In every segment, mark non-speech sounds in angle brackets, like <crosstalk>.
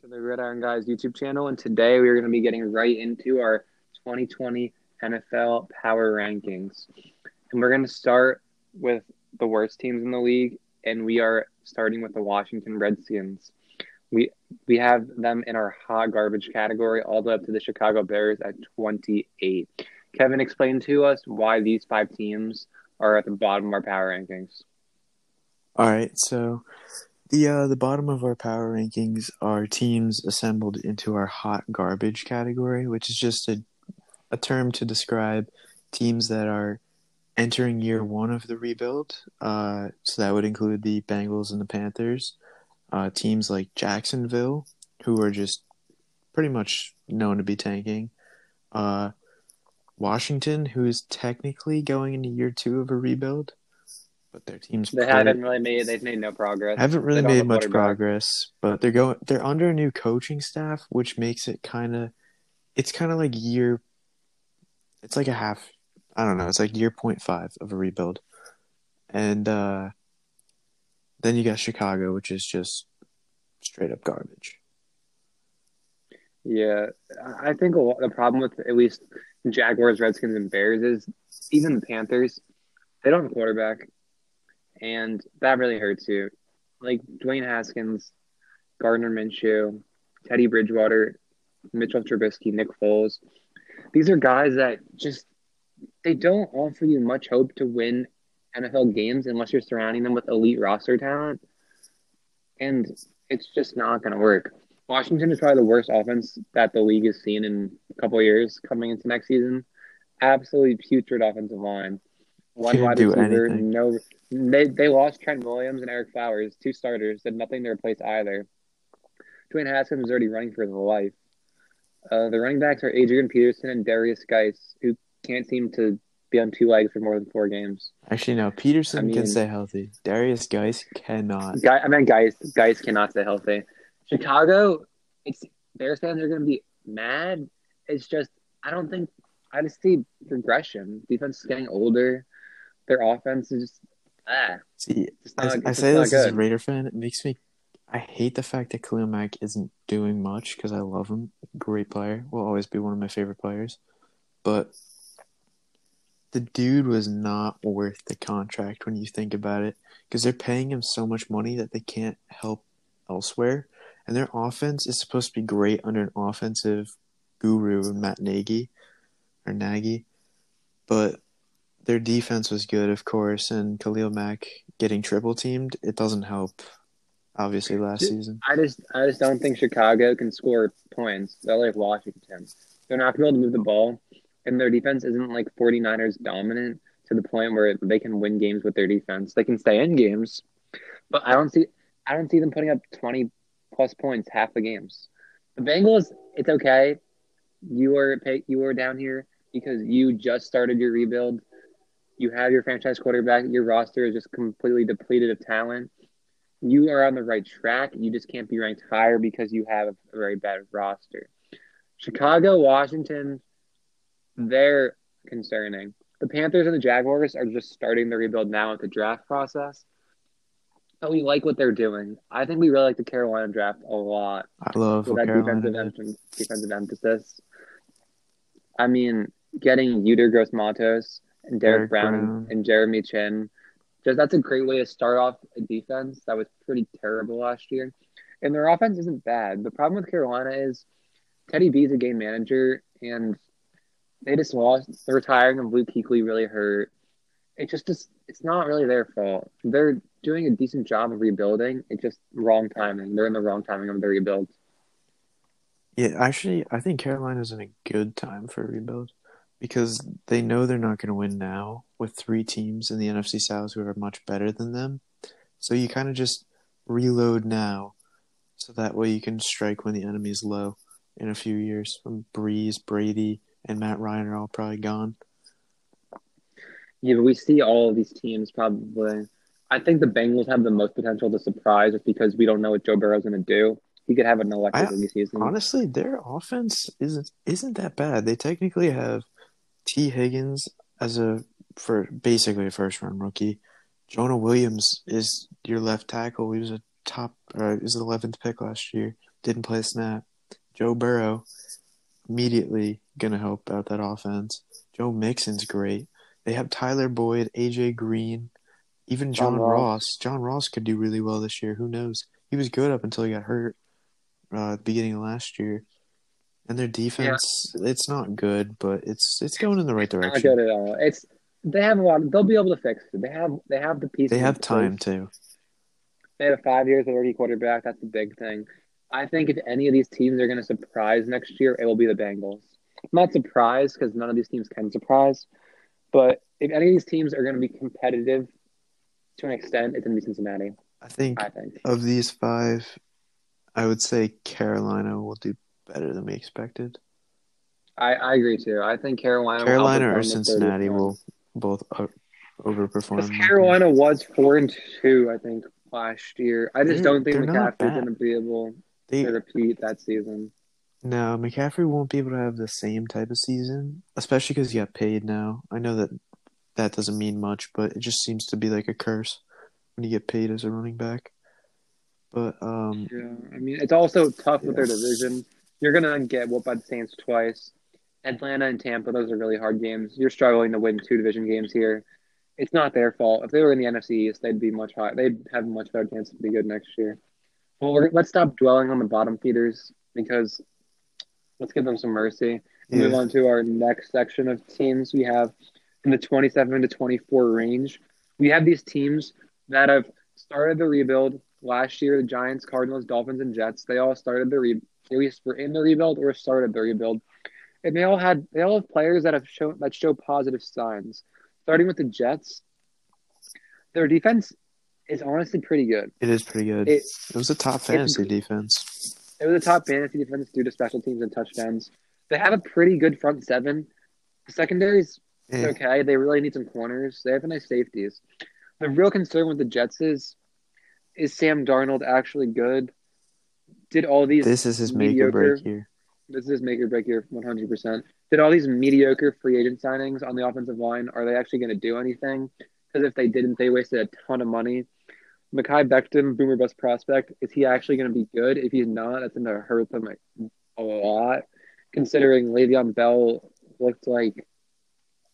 to the Gridiron Guys YouTube channel, and today we're going to be getting right into our 2020 NFL Power Rankings. And we're going to start with the worst teams in the league, and we are starting with the Washington Redskins. We we have them in our hot garbage category, all the way up to the Chicago Bears at 28. Kevin, explain to us why these five teams are at the bottom of our power rankings. All right, so the uh, the bottom of our power rankings are teams assembled into our hot garbage category, which is just a a term to describe teams that are entering year one of the rebuild. Uh, so that would include the Bengals and the Panthers. Uh, teams like Jacksonville, who are just pretty much known to be tanking. Uh, Washington, who is technically going into year two of a rebuild but their teams they haven't really made they've made no progress. Haven't really made much progress, but they're going they're under a new coaching staff, which makes it kind of it's kind of like year. It's like a half. I don't know. It's like year point five of a rebuild, and uh, then you got Chicago, which is just straight up garbage. Yeah, I think the problem with at least Jaguars, Redskins, and Bears is even the Panthers. They don't have a quarterback and that really hurts you. Like Dwayne Haskins, Gardner Minshew, Teddy Bridgewater, Mitchell Trubisky, Nick Foles. These are guys that just they don't offer you much hope to win NFL games unless you're surrounding them with elite roster talent. And it's just not going to work. Washington is probably the worst offense that the league has seen in a couple years coming into next season. Absolutely putrid offensive line. One wide receiver, no they they lost Trent Williams and Ereck Flowers, two starters, did nothing to replace either. Dwayne Haskins is already running for his life. Uh, the running backs are Adrian Peterson and Derrius Guice, who can't seem to be on two legs for more than four games. Actually, no. Peterson I mean, can stay healthy. Derrius Guice cannot. Guy, I mean, Guice Guice cannot stay healthy. Chicago, it's Bears fans are going to be mad. It's just I don't think I just see progression. Defense is getting older. Their offense is just ah. See, not, I, I say this as a Raider fan. It makes me. I hate the fact that Khalil Mack isn't doing much because I love him. Great player. Will always be one of my favorite players. But the dude was not worth the contract when you think about it because they're paying him so much money that they can't help elsewhere. And their offense is supposed to be great under an offensive guru, Matt Nagy or Nagy. But their defense was good, of course, and Khalil Mack getting triple teamed, it doesn't help. Obviously, last season. I just, I just don't think Chicago can score points. They're like Washington. They're not going to be able to move the ball, and their defense isn't like 49ers dominant to the point where they can win games with their defense. They can stay in games, but I don't see, I don't see them putting up 20 plus points half the games. The Bengals, it's okay. You are you are down here because you just started your rebuild you have your franchise quarterback. Your roster is just completely depleted of talent. You are on the right track. You just can't be ranked higher because you have a very bad roster. Chicago, Washington, they're concerning. The Panthers and the Jaguars are just starting the rebuild now with the draft process. But we like what they're doing. I think we really like the Carolina draft a lot. I love that defensive, defensive emphasis. I mean, getting Yetur Gross-Matos and Derrick Brown, Brown, and Jeremy Chinn. Just that's a great way to start off a defense that was pretty terrible last year. And their offense isn't bad. The problem with Carolina is Teddy B is a game manager, and they just lost. The retiring of Luke Kuechly really hurt. It just, just it's not really their fault. They're doing a decent job of rebuilding. It's just wrong timing. They're in the wrong timing of their rebuild. Yeah, actually, I think Carolina's in a good time for a rebuild because they know they're not going to win now with three teams in the NFC South who are much better than them. So you kind of just reload now, so that way you can strike when the enemy's low in a few years. When Brees, Brady, and Matt Ryan are all probably gone. Yeah, but we see all of these teams probably. I think the Bengals have the most potential to surprise just because we don't know what Joe Burrow's going to do. He could have an electric season. Honestly, their offense isn't isn't that bad. They technically have Tee Higgins as a for basically a first round rookie. Jonah Williams is your left tackle. He was a top, uh, was the eleventh pick last year. didn't play a snap. Joe Burrow immediately gonna help out that offense. Joe Mixon's great. They have Tyler Boyd, AJ Green, even John, John Ross. Ross. John Ross could do really well this year. Who knows? He was good up until he got hurt uh, at the beginning of last year. And their defense, yeah. it's not good, but it's it's going in the right direction. Not good at all. It's they have a lot. They'll be able to fix it. They have they have the pieces. They have time too. They have five years of rookie quarterback. That's the big thing. I think if any of these teams are going to surprise next year, it will be the Bengals. I'm not surprised because none of these teams can surprise, but if any of these teams are going to be competitive to an extent, it's going to be Cincinnati. I think, I think of these five, I would say Carolina will do better than we expected. I, I agree too. I think Carolina, Carolina or Cincinnati will both overperform. Carolina was four and two, I think, last year. I just they're, don't think McCaffrey's going to be able they, to repeat that season. No, McCaffrey won't be able to have the same type of season, especially because he got paid now. I know that that doesn't mean much, but it just seems to be like a curse when you get paid as a running back. But um, yeah, I mean it's also tough yeah. with their division. You're gonna get whooped by the Saints twice. Atlanta and Tampa, those are really hard games. You're struggling to win two division games here. It's not their fault. If they were in the NFC East, they'd be much higher. They'd have a much better chance to be good next year. Well, let's stop dwelling on the bottom feeders because let's give them some mercy. Yeah. Move on to our next section of teams. We have in the 27 to 24 range. We have these teams that have started the rebuild last year. The Giants, Cardinals, Dolphins, and Jets. They all started the re- at least were in the rebuild or started the rebuild, and they all had they all have players that have shown that show positive signs. Starting with the Jets, their defense is honestly pretty good. It is pretty good. It, it was a top fantasy defense. It was a top fantasy defense due to special teams and touchdowns. They have a pretty good front seven. The secondary's yeah. okay. They really need some corners. They have nice safeties. The real concern with the Jets is is Sam Darnold actually good? Did all these This is his make or break year. This is his make or break year 100%. Did all these mediocre free agent signings on the offensive line are they actually going to do anything? Because if they didn't, they wasted a ton of money. Mekhi Becton, Boomer Bust prospect, is he actually going to be good? If he's not, that's going to hurt them a lot. Considering Le'Veon Bell looked like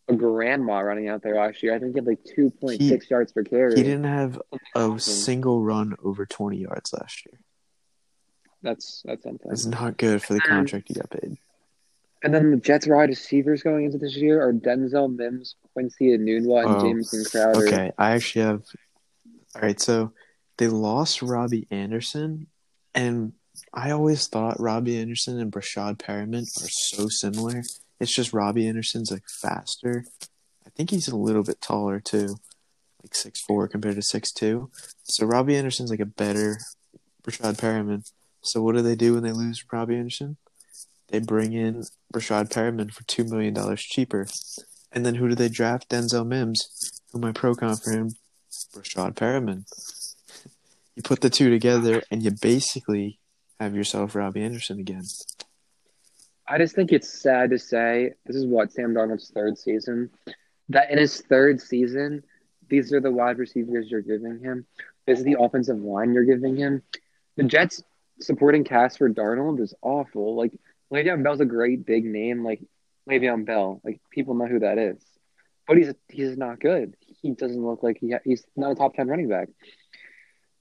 a grandma running out there last year. I think he had like two point six yards per carry. He didn't have a single run over twenty yards last year. That's that's something. It's not good for the um, contract you got paid. And then the Jets' wide receivers going into this year are Denzel Mims, Quincy Enunwa, and oh, Jamison Crowder. Okay, I actually have all right, so they lost Robbie Anderson, and I always thought Robbie Anderson and Breshad Perriman are so similar. It's just Robbie Anderson's like faster. I think he's a little bit taller too, like six four compared to six two. So Robbie Anderson's like a better Breshad Perriman. So what do they do when they lose Robbie Anderson? They bring in Breshad Perriman for two million dollars cheaper. And then who do they draft? Denzel Mims, who my pro con for him Breshad Perriman. You put the two together, and you basically have yourself Robbie Anderson again. I just think it's sad to say this is what Sam Darnold's third season. That in his third season, these are the wide receivers you're giving him. This is the offensive line you're giving him. The Jets supporting cast for Darnold is awful. Like Le'Veon Bell's a great big name, like Le'Veon Bell. Like people know who that is, but he's he's not good he doesn't look like he ha- he's not a top ten running back.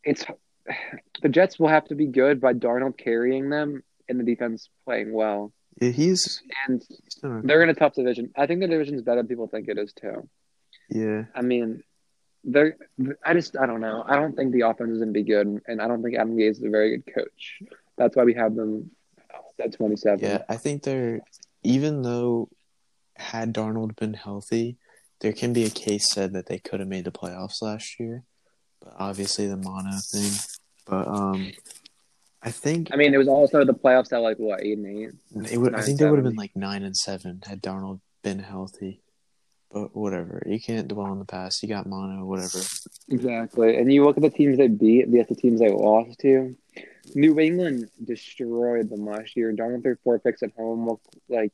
It's <sighs> the Jets will have to be good by Darnold carrying them and the defense playing well. Yeah, he's and he's they're in a tough division. I think the division is better than people think it is too. Yeah, I mean, they're. I just I don't know. I don't think the offense is going to be good, and I don't think Adam Gase is a very good coach. That's why we have them at twenty seven. Yeah, I think they're even though had Darnold been healthy, there can be a case said that they could have made the playoffs last year, but obviously the mono thing. But um, I think I mean it was also the playoffs at like what eight and eight. It would, I think they would have been like nine and seven had Darnold been healthy. But whatever, you can't dwell on the past. You got mono, whatever. Exactly, and you look at the teams they beat, the other teams they lost to. New England destroyed them last year. Darnold threw four picks at home. Looked like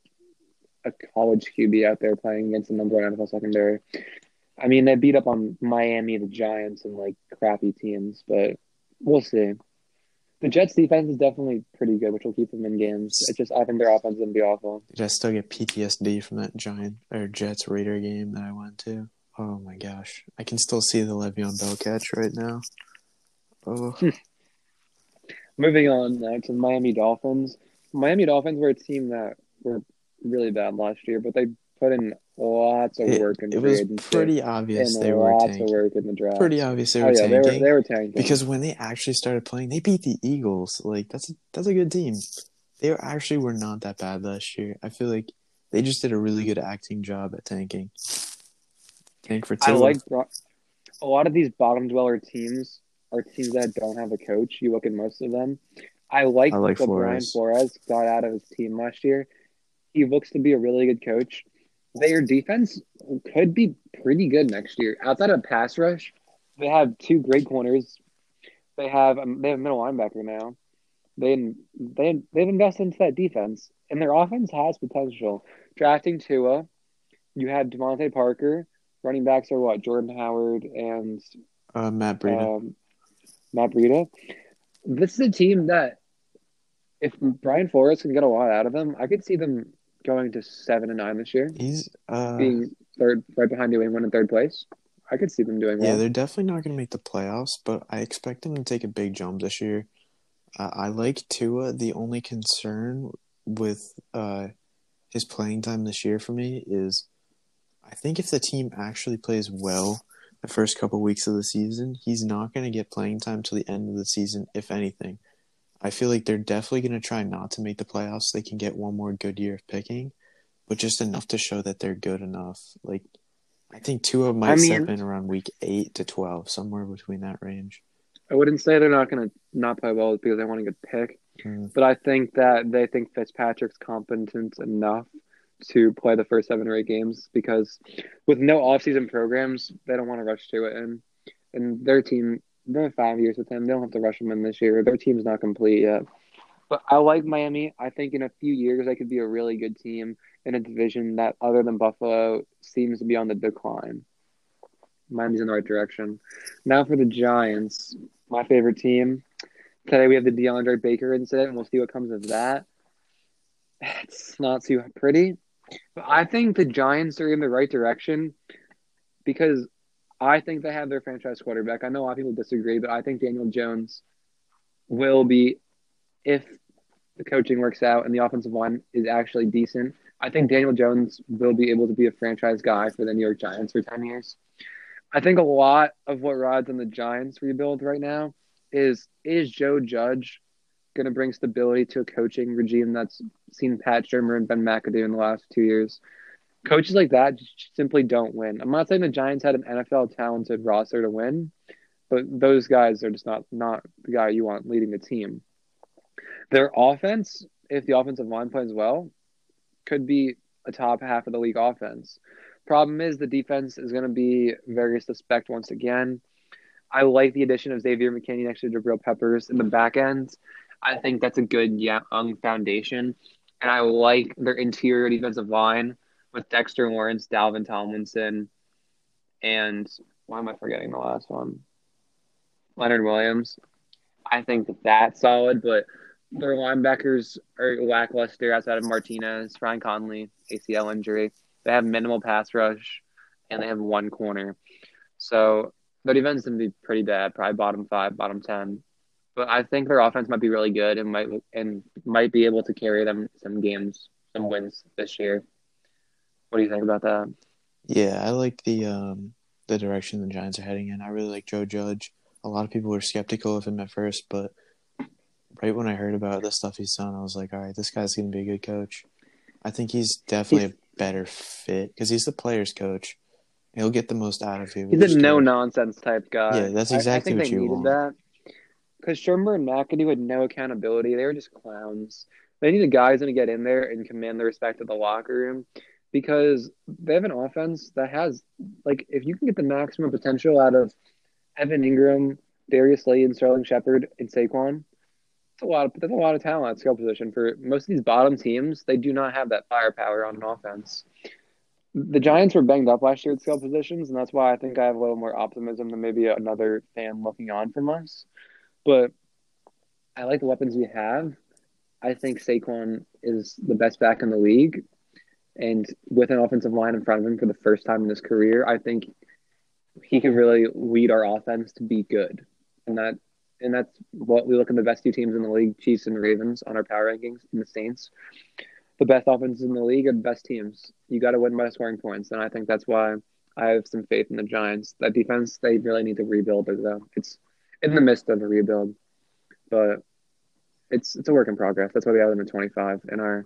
a college QB out there playing against the number one NFL secondary. I mean, they beat up on Miami, the Giants, and like crappy teams, but we'll see. The Jets defense is definitely pretty good, which will keep them in games. It's just I think their offense is gonna be awful. Did I still get PTSD from that giant or Jets Raider game that I went to? Oh my gosh, I can still see the Le'Veon Bell catch right now. Oh. <laughs> Moving on now to Miami Dolphins. Miami Dolphins were a team that were really bad last year, but they put in lots of work it, it was pretty obvious they were tanking. work in the draft. Pretty obvious they oh, were, oh, yeah, tanking. They were, they were tanking because when they actually started playing, they beat the Eagles. Like that's a, that's a good team. They actually were not that bad last year. I feel like they just did a really good acting job at tanking. Tank for two. I like a lot of these bottom dweller teams are teams that don't have a coach. You look at most of them. I like, I like Flores. Brian Flores got out of his team last year. He looks to be a really good coach their defense could be pretty good next year. Outside of pass rush, they have two great corners. They have um, they have a middle linebacker now. They they they've invested into that defense, and their offense has potential. Drafting Tua, you have DeVante Parker. Running backs are what Jordan Howard and uh, Matt Breida. Um, Matt Breida. This is a team that, if Brian Flores can get a lot out of them, I could see them going to seven and nine this year. He's uh, being third, right behind New England in third place. I could see them doing well. Yeah, they're definitely not going to make the playoffs, but I expect them to take a big jump this year. Uh, I like Tua. The only concern with uh, his playing time this year for me is I think if the team actually plays well the first couple weeks of the season, he's not going to get playing time till the end of the season, if anything. I feel like they're definitely going to try not to make the playoffs. They can get one more good year of picking, but just enough to show that they're good enough. Like, I think Tua might I mean, step in around week eight to twelve, somewhere between that range. I wouldn't say they're not going to not play well because they want a good pick, mm. but I think that they think Fitzpatrick's competent enough to play the first seven or eight games because with no offseason programs, they don't want to rush to it. And and their team they have five years with him. They don't have to rush him in this year. Their team's not complete yet. But I like Miami. I think in a few years they could be a really good team in a division that, other than Buffalo, seems to be on the decline. Miami's in the right direction. Now for the Giants, my favorite team. Today we have the DeAndre Baker incident, and we'll see what comes of that. It's not too pretty, but I think the Giants are in the right direction because I think they have their franchise quarterback. I know a lot of people disagree, but I think Daniel Jones will be, if the coaching works out and the offensive line is actually decent, I think Daniel Jones will be able to be a franchise guy for the New York Giants for 10 years. I think a lot of what rides on the Giants rebuild right now is is Joe Judge going to bring stability to a coaching regime that's seen Pat Shurmur and Ben McAdoo in the last two years? Coaches like that simply don't win. I'm not saying the Giants had an NFL talented roster to win, but those guys are just not not the guy you want leading the team. Their offense, if the offensive line plays well, could be a top half of the league offense. Problem is the defense is going to be very suspect once again. I like the addition of Xavier McKinney next to Jabril Peppers in the back end. I think that's a good young foundation. And I like their interior defensive line with Dexter Lawrence, Dalvin Tomlinson, and why am I forgetting the last one? Leonard Williams. I think that that's solid, but their linebackers are lackluster outside of Martinez, Ryan Connelly, ACL injury. They have minimal pass rush, and they have one corner. So their defense is going to be pretty bad, probably bottom five, bottom ten. But I think their offense might be really good and might and might be able to carry them some games, some wins this year. What do you think about that? Yeah, I like the um, the direction the Giants are heading in. I really like Joe Judge. A lot of people were skeptical of him at first, but right when I heard about the stuff he's done, I was like, all right, this guy's going to be a good coach. I think he's definitely he's, a better fit because he's the player's coach. He'll get the most out of you. He's a no nonsense type guy. Yeah, that's exactly I, I what you want. That because Shurmur and McAdoo had no accountability. They were just clowns. They need a guy who's going to get in there and command the respect of the locker room because they have an offense that has like if you can get the maximum potential out of Evan Engram, Darius Slay, and Sterling Shepard and Saquon, it's a lot of that's a lot of talent at skill position for most of these bottom teams. They do not have that firepower on an offense. The Giants were banged up last year at skill positions, and that's why I think I have a little more optimism than maybe another fan looking on from us. But I like the weapons we have. I think Saquon is the best back in the league. And with an offensive line in front of him for the first time in his career, I think he can really lead our offense to be good. And that and that's what we look at the best two teams in the league, Chiefs and Ravens, on our power rankings and the Saints. The best offenses in the league are the best teams. You got to win by scoring points, and I think that's why I have some faith in the Giants. That defense, they really need to rebuild it though. It's in the midst of a rebuild, but it's it's a work in progress. That's why we have them at 25 in our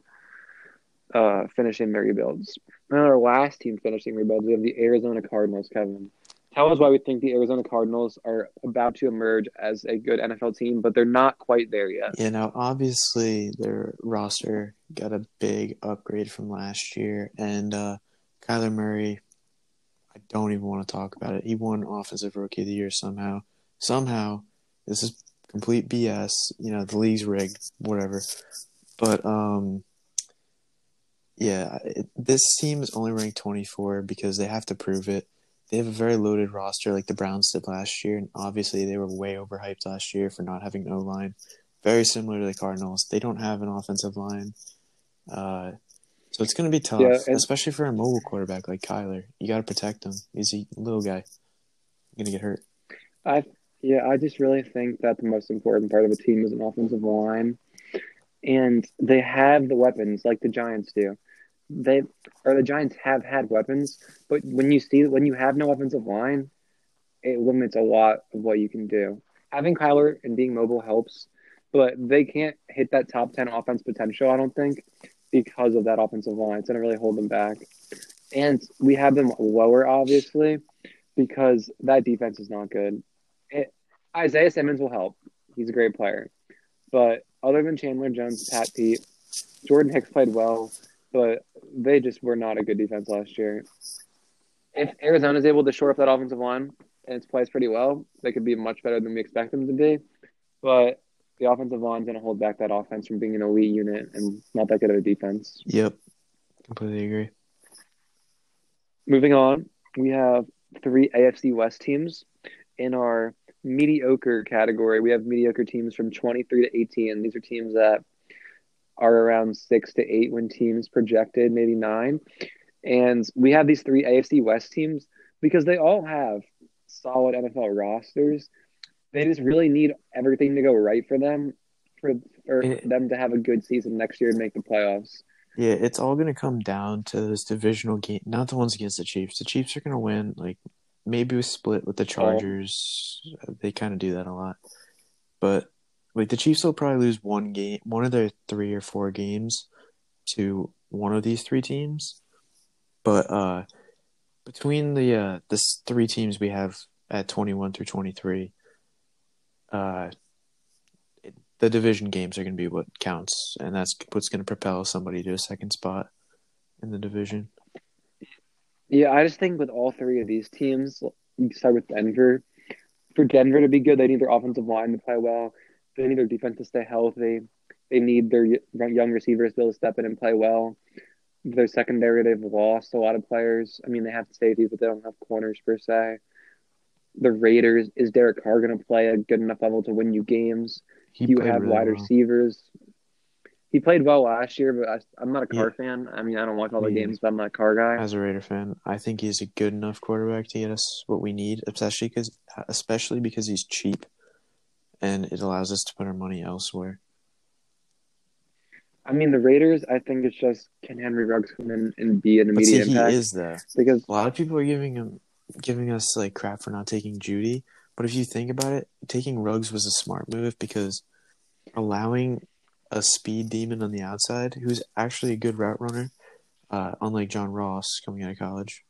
uh, finishing their rebuilds. And our last team finishing rebuilds, we have the Arizona Cardinals. Kevin, tell us why we think the Arizona Cardinals are about to emerge as a good NFL team, but they're not quite there yet. You know, obviously their roster got a big upgrade from last year, and uh, Kyler Murray. I don't even want to talk about it. He won Offensive Rookie of the Year somehow. Somehow, this is complete BS. You know, the league's rigged, whatever. But um, yeah, it, this team is only ranked 24 because they have to prove it they have a very loaded roster like the Browns did last year, and obviously they were way overhyped last year for not having an O-line. Very similar to the Cardinals, they don't have an offensive line, uh, so it's going to be tough, yeah, and- especially for a mobile quarterback like Kyler. You got to protect him. He's a little guy, going to get hurt. I yeah, I just really think that the most important part of a team is an offensive line, and they have the weapons like the Giants do they or the Giants have had weapons, but when you see when you have no offensive line, it limits a lot of what you can do. Having Kyler and being mobile helps, but they can't hit that top ten offense potential. I don't think because of that offensive line. It's gonna really hold them back. And we have them lower, obviously, because that defense is not good. It, Isaiah Simmons will help. He's a great player, but other than Chandler Jones, Pat Pete, Jordan Hicks played well but they just were not a good defense last year. If Arizona is able to shore up that offensive line and it plays pretty well, they could be much better than we expect them to be. But the offensive line is going to hold back that offense from being an elite unit and not that good of a defense. Yep, completely agree. Moving on, we have three AFC West teams in our mediocre category. We have mediocre teams from 23 to 18. These are teams that are around six to eight when teams projected, maybe nine. And we have these three AFC West teams because they all have solid NFL rosters. They just really need everything to go right for them for, for it, them to have a good season next year and make the playoffs. Yeah, it's all going to come down to this divisional game, not the ones against the Chiefs. The Chiefs are going to win. Like maybe we split with the oh. Chargers. Oh. They kind of do that a lot, but like the Chiefs will probably lose one game, one of their three or four games to one of these three teams. But uh, between the uh, the three teams we have at 21 through 23, uh, the division games are going to be what counts, and that's what's going to propel somebody to a second spot in the division. Yeah, I just think with all three of these teams, you start with Denver. For Denver to be good, they need their offensive line to play well. They need their defense to stay healthy. They need their young receivers to be able to step in and play well. Their secondary, they've lost a lot of players. I mean, they have safeties, but they don't have corners per se. The Raiders, is Derek Carr going to play a good enough level to win you games? He you have really wide well. receivers. He played well last year, but I, am not a Carr yeah. fan. I mean, I don't watch all the games, but I'm not a Carr guy. As a Raider fan, I think he's a good enough quarterback to get us what we need, especially because especially because he's cheap and it allows us to put our money elsewhere. I mean, the Raiders. I think it's just can Henry Ruggs come in and be an immediate see, impact? He is there because a lot of people are giving him giving us like crap for not taking Jeudy. But if you think about it, taking Ruggs was a smart move because allowing a speed demon on the outside, who's actually a good route runner, uh, unlike John Ross coming out of college.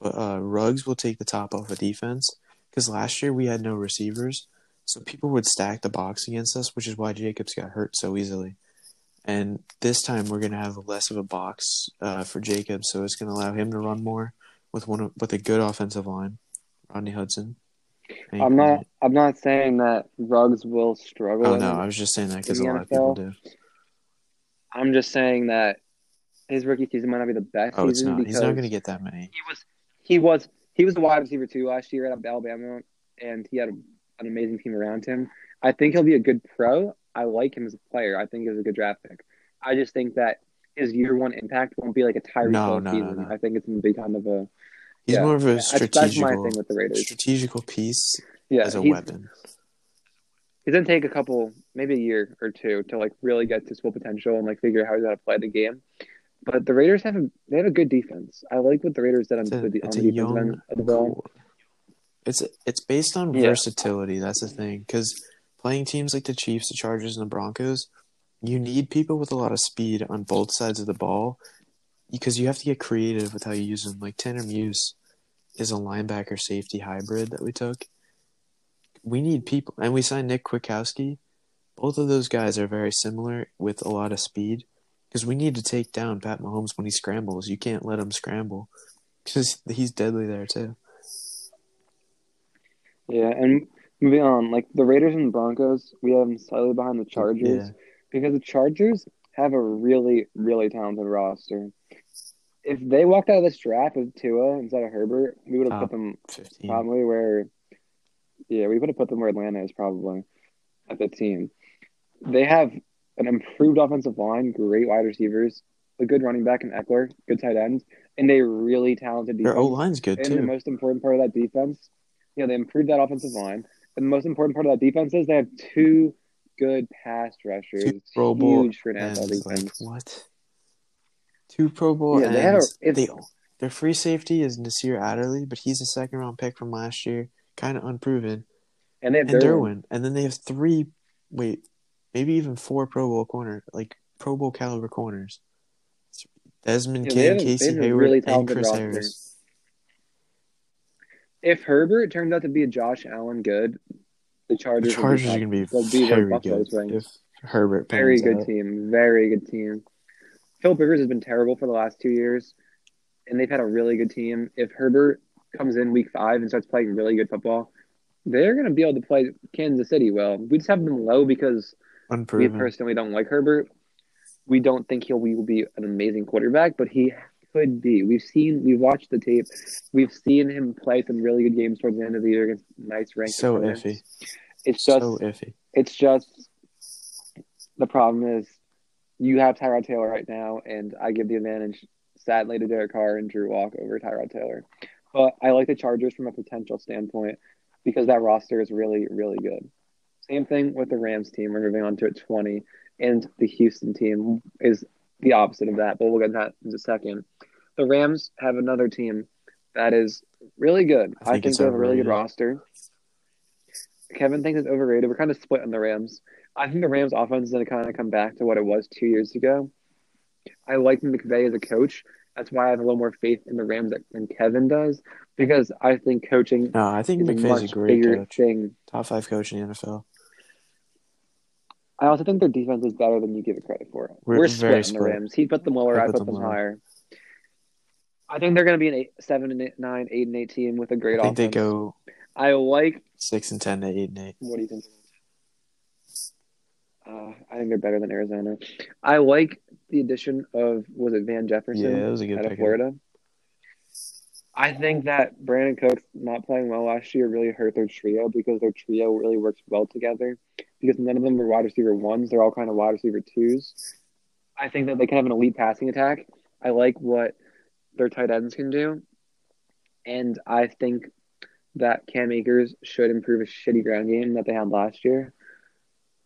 But uh, Ruggs will take the top off a of defense because last year we had no receivers, so people would stack the box against us, which is why Jacobs got hurt so easily. And this time we're going to have less of a box uh, for Jacobs, so it's going to allow him to run more with one of, with a good offensive line, Rodney Hudson. I'm not. I'm not saying that Ruggs will struggle. Oh no, I was just saying that because a lot NFL. of people do. I'm just saying that his rookie season might not be the best. Oh, it's not. He's not going to get that many. He was. He was. He was the wide receiver too last year at Alabama, and he had a an amazing team around him. I think he'll be a good pro. I like him as a player. I think he's a good draft pick. I just think that his year one impact won't be like a Tyreek no, no, season. No, no. I think it's going to be kind of a. He's yeah, more of a strategical, that's, that's my thing with the Raiders. strategical piece yeah, as a weapon. He's gonna take a couple, maybe a year or two, to like really get to his full potential and like figure out how he's gonna play the game. But the Raiders have a they have a good defense. I like what the Raiders did on, the, on the defense end of the ball. It's it's based on yeah. versatility. That's the thing because playing teams like the Chiefs, the Chargers, and the Broncos, you need people with a lot of speed on both sides of the ball because you have to get creative with how you use them. Like Tanner Muse is a linebacker safety hybrid that we took. We need people, and we signed Nick Kwiatkoski. Both of those guys are very similar with a lot of speed because we need to take down Pat Mahomes when he scrambles. You can't let him scramble because he's deadly there too. Yeah, and moving on, like the Raiders and the Broncos, we have them slightly behind the Chargers. Yeah because the Chargers have a really, really talented roster. If they walked out of this draft with Tua instead of Herbert, we would have put them 15. probably where, yeah, we would have put them where Atlanta is probably at the team. They have an improved offensive line, great wide receivers, a good running back in Ekeler, good tight ends, and a really talented defense. Their O line's good and too. the most important part of that defense, yeah, they improved that offensive line. And the most important part of that defense is they have two good pass rushers. Two Pro Bowl huge for an defense. Like, what? Two Pro Bowl yeah, they have a, they, their free safety is Nasir Adderley, but he's a second round pick from last year, kind of unproven. And they have and Derwin. Derwin. And then they have three, wait, maybe even four Pro Bowl corner, like Pro Bowl caliber corners. Desmond yeah, King, Casey Hayward, really and Chris. Harris. If Herbert turns out to be a Josh Allen good, the Chargers. The Chargers are going to be, be very good if Herbert. Very good out. team. Very good team. Philip Rivers has been terrible for the last two years, and they've had a really good team. If Herbert comes in week five and starts playing really good football, they're going to be able to play Kansas City well. We just have them low because Unproven. we personally don't like Herbert. We don't think he'll will be an amazing quarterback, but he could be. We've seen, we've watched the tape. We've seen him play some really good games towards the end of the year against nice ranked. So iffy. It's just so iffy. It's just the problem is you have Tyrod Taylor right now, and I give the advantage sadly to Derek Carr and Drew Lock over Tyrod Taylor. But I like the Chargers from a potential standpoint because that roster is really, really good. Same thing with the Rams team. We're moving on to at 20. And the Houston team is the opposite of that, but we'll get to that in a second. The Rams have another team that is really good. I think, I think they have a really good roster. Kevin thinks it's overrated. We're kind of split on the Rams. I think the Rams offense is going to kind of come back to what it was two years ago. I like McVay as a coach. That's why I have a little more faith in the Rams than Kevin does because I think coaching. No, I think McVay's a, a great coach. Thing. Top five coach in the NFL. I also think their defense is better than you give it credit for. We're, We're split the Rams. He put them lower. I, I put, them, them higher. I think they're going to be an eight, seven and eight, nine, eight and eight team with a great I think offense. they go. I like six and ten to eight and eight. What do you think? Uh, I think they're better than Arizona. I like the addition of was it Van Jefferson? Yeah, it was a good out of Florida. I think that Brandin Cooks not playing well last year really hurt their trio because their trio really works well together. Because none of them are wide receiver ones; they're all kind of wide receiver twos. I think that they can have an elite passing attack. I like what their tight ends can do, and I think that Cam Akers should improve a shitty ground game that they had last year.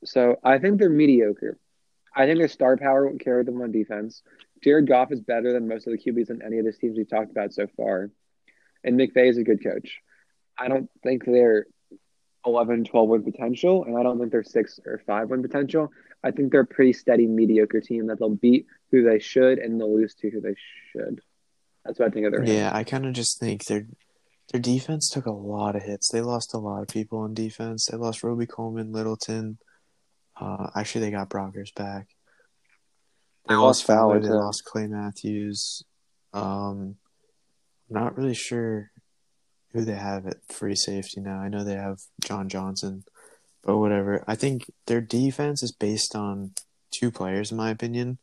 So I think they're mediocre. I think their star power won't carry them on defense. Jared Goff is better than most of the QBs in any of the teams we've talked about so far. And McVay is a good coach. I don't think they're 11, 12 win potential, and I don't think they're 6 or 5 win potential. I think they're a pretty steady, mediocre team that they'll beat who they should and they'll lose to who they should. That's what I think of their Yeah, I kind of just think their their defense took a lot of hits. They lost a lot of people on defense. They lost Robey-Coleman, Littleton. Uh, actually, they got Brockers back. They lost Fowler. They lost Clay Matthews. Um, not really sure who they have at free safety now. I know they have John Johnson, but whatever. I think their defense is based on two players, in my opinion,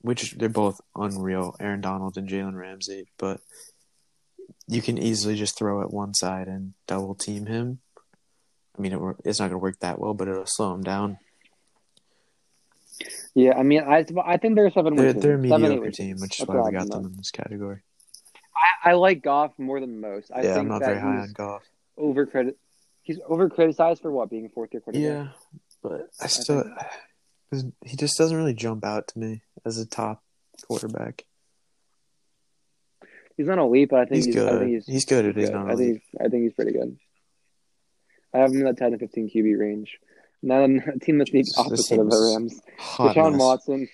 which they're both unreal Aaron Donald and Jalen Ramsey, but you can easily just throw at one side and double team him. I mean, it, it's not going to work that well, but it'll slow him down. Yeah, I mean, I I think they're seven. They're, they're a mediocre team, which is why we got them in this category. I, I like Goff more than most. I yeah, think I'm not very high on Goff. Over credit, he's over criticized for what being a fourth year quarterback. Yeah, but I still, I he just doesn't really jump out to me as a top quarterback. He's not elite, but I think he's, he's good. I think he's, he's good at he's not I think I think he's pretty good. I have him in that ten to fifteen QB range. Now a team that's the opposite of the Rams. Deshaun Watson.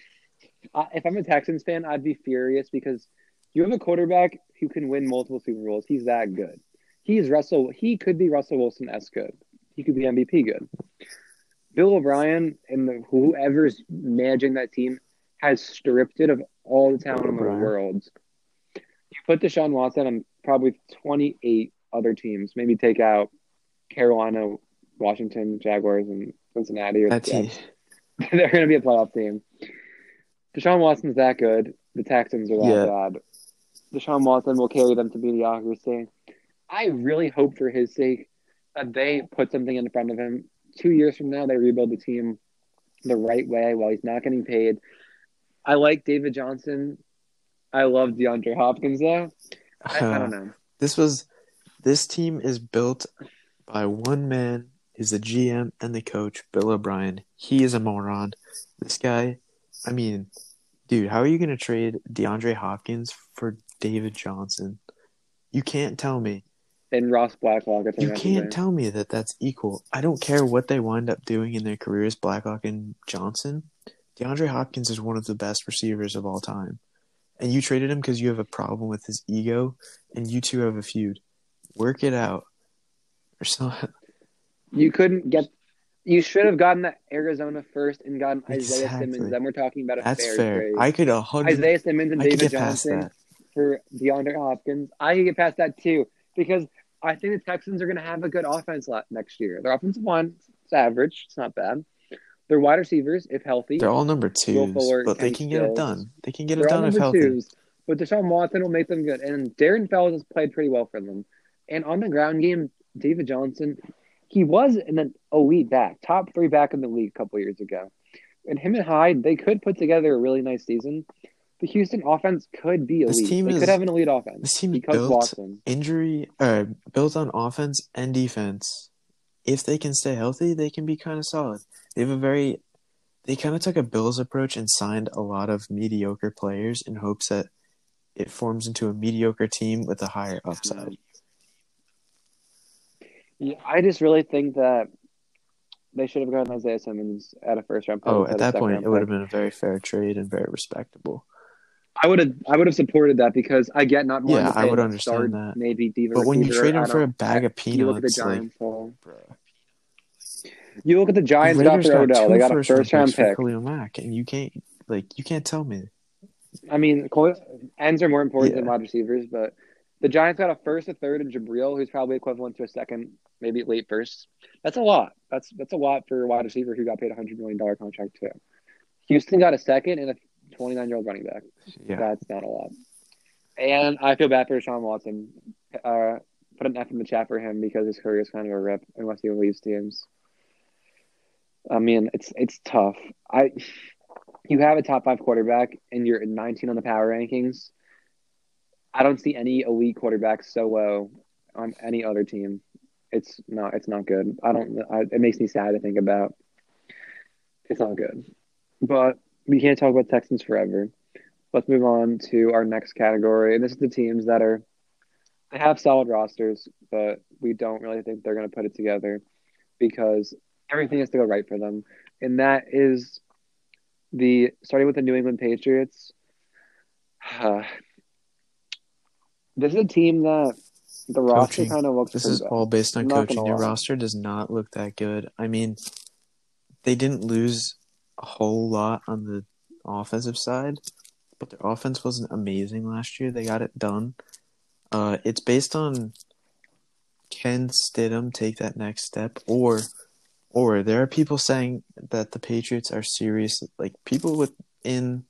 Uh, if I'm a Texans fan, I'd be furious because you have a quarterback who can win multiple Super Bowls. He's that good. He's Russell. He could be Russell Wilson s good. He could be MVP good. Bill O'Brien and the, whoever's managing that team has stripped it of all the talent in the world. You put Deshaun Watson on probably 28 other teams. Maybe take out Carolina, Washington, Jaguars, and Cincinnati. Or that team. <laughs> They're going to be a playoff team. Deshaun Watson's that good. The Texans are that yeah. bad. Deshaun Watson will carry them to mediocrity. I really hope for his sake that they put something in front of him. Two years from now, they rebuild the team the right way while he's not getting paid. I like David Johnson. I love DeAndre Hopkins though. I, uh, I don't <sighs> know. This was this team is built by one man. Is the GM and the coach, Bill O'Brien. He is a moron. This guy, I mean, dude, how are you going to trade DeAndre Hopkins for David Johnson? You can't tell me and Ross Blacklock. you can't tell me that that's equal. I don't care what they wind up doing in their careers, Blacklock and Johnson. DeAndre Hopkins is one of the best receivers of all time. And you traded him because you have a problem with his ego, and you two have a feud. Work it out. Or something. <laughs> You couldn't get. You should have gotten that Arizona first and gotten exactly. Isaiah Simmons. Then we're talking about a That's fair, fair. I could a hundred. Isaiah Simmons and David Johnson for DeAndre Hopkins. I could get past that too because I think the Texans are going to have a good offense next year. Their offensive line is average. It's not bad. Their wide receivers, if healthy, they're all number twos, Fuller, but they can get it done. They can get they're it done if healthy. Twos, but Deshaun Watson will make them good, and Darren Fells has played pretty well for them. And on the ground game, David Johnson, he was an elite back, top three back in the league a couple years ago. And him and Hyde, they could put together a really nice season the Houston offense could be elite. This team they is, could have an elite offense. This team because built Watson. injury uh, built on offense and defense. If they can stay healthy, they can be kind of solid. They have a very they kind of took a Bills approach and signed a lot of mediocre players in hopes that it forms into a mediocre team with a higher upside. Yeah, I just really think that they should have gotten Isaiah Simmons at a first round. Oh, at that point, it would have been a very fair trade and very respectable. I would have I would have supported that because I get not wanting yeah, to I would understand that. Maybe Diva but when you trade him for a bag of peanuts, you look at the Giants. Like, you look at the Giants got for Odell. They got a first round pick. Khalil Mack, and you can't like you can't tell me. I mean, ends are more important yeah. than wide receivers, but the Giants got a first, a third, and Jabril, who's probably equivalent to a second, maybe late first. That's a lot. That's that's a lot for a wide receiver who got paid a hundred million dollar contract too. Houston got a second and a 29 year old running back. Yeah. That's not a lot. And I feel bad for Sean Watson. Uh, put an F in the chat for him because his career is kind of a rip unless he leaves teams. I mean, it's it's tough. I you have a top five quarterback and you're 19 on the power rankings. I don't see any elite quarterbacks so low on any other team. It's not. It's not good. I don't. I, it makes me sad to think about. It's not good. But we can't talk about Texans forever. Let's move on to our next category. And this is the teams that are they have solid rosters, but we don't really think they're going to put it together because everything has to go right for them. And that is the starting with the New England Patriots. Uh, <sighs> this is a team that the roster kind of looks. This is all based on coaching. Your roster does not look that good. I mean, they didn't lose a whole lot on the offensive side, but their offense wasn't amazing last year. They got it done. Uh, it's based on can Stidham take that next step, or or there are people saying that the Patriots are serious. Like people within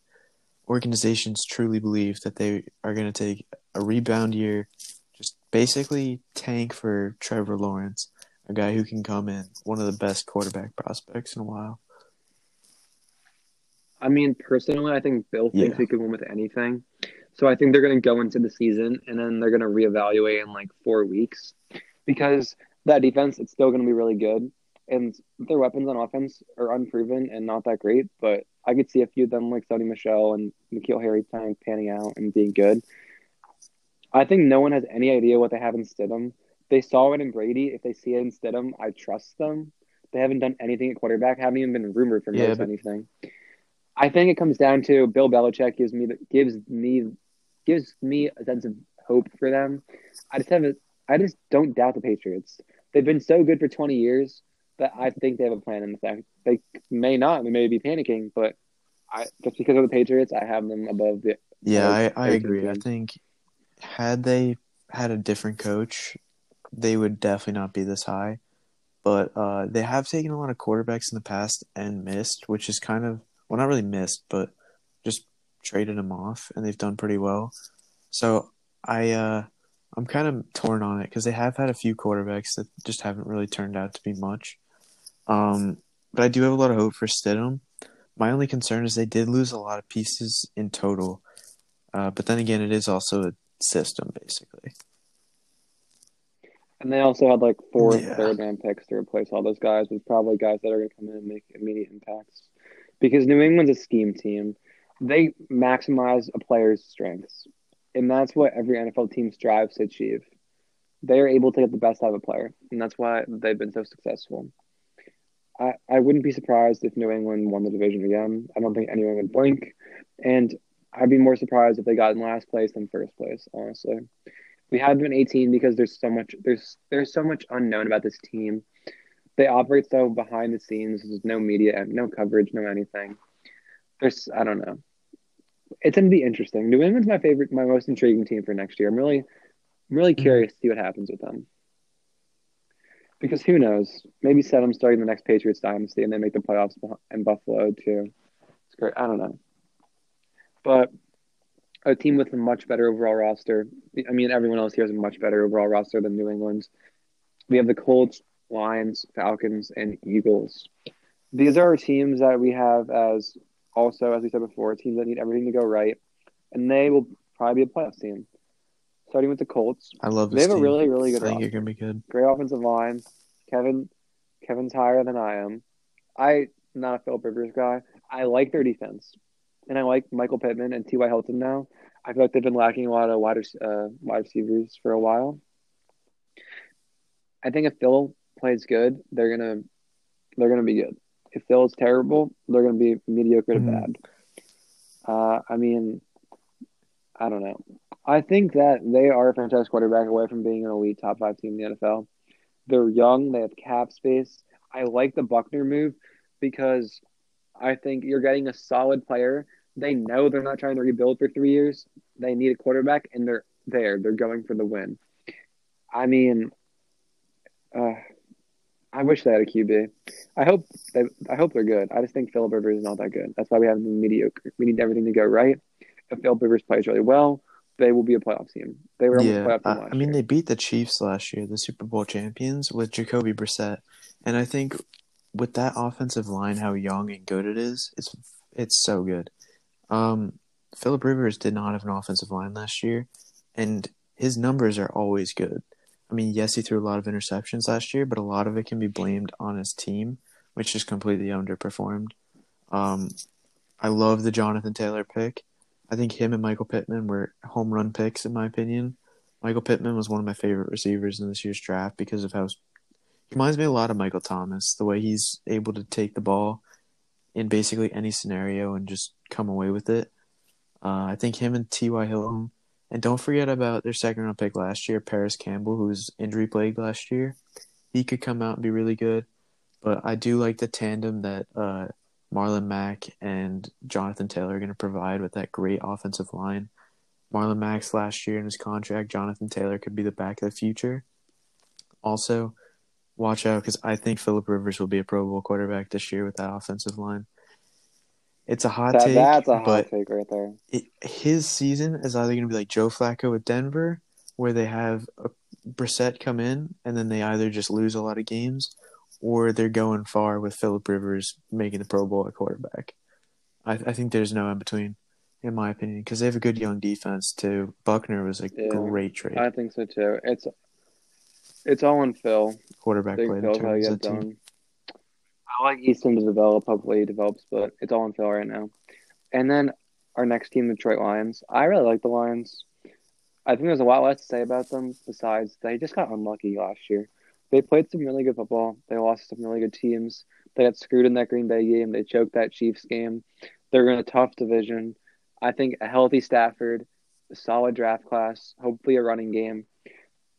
organizations truly believe that they are going to take a rebound year, just basically tank for Trevor Lawrence, a guy who can come in, one of the best quarterback prospects in a while. I mean, personally, I think Bill thinks yeah. he can win with anything. So I think they're going to go into the season and then they're going to reevaluate in like four weeks because that defense, it's still going to be really good. And their weapons on offense are unproven and not that great, but I could see a few of them like Sony Michel and N'Keal Harry time panning out and being good. I think no one has any idea what they have in Stidham. They saw it in Brady. If they see it in Stidham, I trust them. They haven't done anything at quarterback, haven't even been rumored for yeah, but... anything. I think it comes down to Bill Belichick gives me gives me gives me a sense of hope for them. I just have a, I just don't doubt the Patriots. They've been so good for 20 years that I think they have a plan in the fact they may not, they may be panicking, but I just because of the Patriots, I have them above the. Yeah, I, I agree. Team. I think had they had a different coach, they would definitely not be this high. But uh, they have taken a lot of quarterbacks in the past and missed, which is kind of well, not really missed, but just traded them off, and they've done pretty well. So I uh, I'm kind of torn on it because they have had a few quarterbacks that just haven't really turned out to be much. Um, but I do have a lot of hope for Stidham. My only concern is they did lose a lot of pieces in total. Uh, but then again, it is also a system, basically. And they also had like four yeah. third round picks to replace all those guys with probably guys that are going to come in and make immediate impacts because New England's a scheme team. They maximize a player's strengths, and that's what every NFL team strives to achieve. They are able to get the best out of a player, and that's why they've been so successful. I, I wouldn't be surprised if New England won the division again. I don't think anyone would blink, and I'd be more surprised if they got in last place than first place. Honestly, we had been 18 because there's so much there's there's so much unknown about this team they operate so behind the scenes. There's no media, no coverage, no anything. There's I don't know. It's gonna be interesting. New England's my favorite, my most intriguing team for next year. I'm really, I'm really mm-hmm. curious to see what happens with them. Because who knows? Maybe Stidham starting the next Patriots dynasty and they make the playoffs in Buffalo too. It's great. I don't know, but a team with a much better overall roster. I mean, everyone else here has a much better overall roster than New England's. We have the Colts, Lions, Falcons, and Eagles. These are teams that we have as also, as we said before, teams that need everything to go right, and they will probably be a playoff team. Starting with the Colts, I love. This. They have team. a really, really good. I think you're gonna be good. Great offensive line. Kevin, Kevin's higher than I am. I not a Philip Rivers guy. I like their defense, and I like Michael Pittman and T.Y. Hilton now. I feel like they've been lacking a lot of wide, uh, wide receivers for a while. I think if Phil plays good, they're gonna they're gonna be good. If Phil's terrible, they're gonna be mediocre to mm-hmm. bad. Uh, I mean, I don't know. I think that they are a franchise quarterback away from being an elite top five team in the NFL. They're young. They have cap space. I like the Buckner move because I think you're getting a solid player. They know they're not trying to rebuild for three years. They need a quarterback, and they're there. They're going for the win. I mean, uh, I wish they had a QB. I hope they, I hope they're good. I just think Philip Rivers is not that good. That's why we have them mediocre. We need everything to go right. If Philip Rivers plays really well, they will be a playoff team. They were yeah, playoff team I mean, year. they beat the Chiefs last year, the Super Bowl champions, with Jacoby Brissett, and I think with that offensive line, how young and good it is, it's it's so good. Um, Philip Rivers did not have an offensive line last year, and his numbers are always good. I mean, yes, he threw a lot of interceptions last year, but a lot of it can be blamed on his team, which just completely underperformed. Um, I love the Jonathan Taylor pick. I think him and Michael Pittman were home run picks, in my opinion. Michael Pittman was one of my favorite receivers in this year's draft because of how he reminds me a lot of Michael Thomas, the way he's able to take the ball in basically any scenario and just come away with it. Uh, I think him and T.Y. Hilton and don't forget about their second round pick last year, Parris Campbell, who was injury plagued last year. He could come out and be really good. But I do like the tandem that uh, Marlon Mack and Jonathan Taylor are going to provide with that great offensive line. Marlon Mack's last year in his contract, Jonathan Taylor could be the back of the future. Also, watch out because I think Philip Rivers will be a Pro Bowl quarterback this year with that offensive line. It's a hot that, take. That's a hot take right there. It, his season is either going to be like Joe Flacco with Denver, where they have a Brissett come in and then they either just lose a lot of games, or they're going far with Philip Rivers making the Pro Bowl at quarterback. I, I think there's no in between, in my opinion, because they have a good young defense too. Buckner was a yeah, great trade. I think so too. It's it's all in Phil. Quarterback play determines I like Eason to develop. Hopefully, he develops, but it's all in Phil right now. And then our next team, Detroit Lions. I really like the Lions. I think there's a lot less to say about them besides they just got unlucky last year. They played some really good football. They lost some really good teams. They got screwed in that Green Bay game. They choked that Chiefs game. They're in a tough division. I think a healthy Stafford, a solid draft class, hopefully a running game,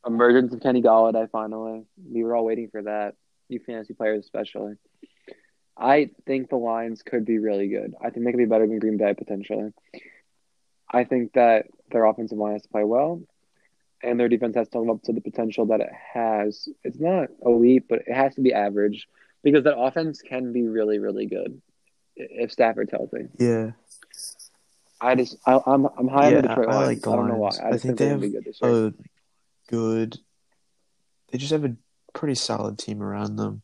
emergence of Kenny Golladay finally. We were all waiting for that. You fantasy players especially. I think the Lions could be really good. I think they could be better than Green Bay potentially. I think that their offensive line has to play well, and their defense has to live up to the potential that it has. It's not elite, but it has to be average because that offense can be really, really good if Stafford's healthy. Yeah. I just I, am I'm, I'm high yeah, on the Detroit I, I like the I don't know why. I, I think, they have good a good. They just have a pretty solid team around them.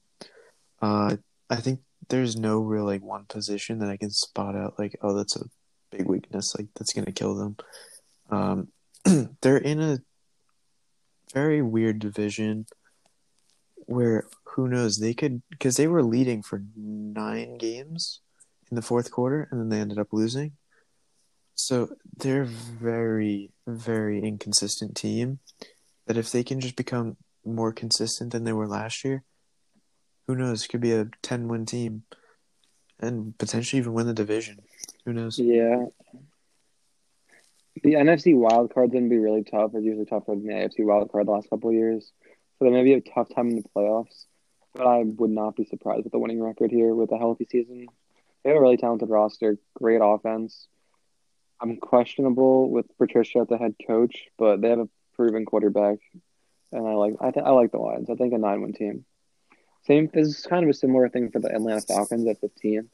Uh, I think there's no real like one position that I can spot out like oh that's a big weakness like that's gonna kill them. Um, <clears throat> they're in a very weird division where who knows they could because they were leading for nine games in the fourth quarter and then they ended up losing. So they're very very inconsistent team that if they can just become more consistent than they were last year, who knows? Could be a ten win team, and potentially even win the division. Who knows? Yeah. The NFC wild card's gonna be really tough. It's usually tougher than the AFC wild card the last couple of years, so they may be a tough time in the playoffs. But I would not be surprised with the winning record here with a healthy season. They have a really talented roster, great offense. I'm questionable with Patricia at the head coach, but they have a proven quarterback, and I like I, th- I like the Lions. I think a nine win team. Same. This is kind of a similar thing for the Atlanta Falcons at 15.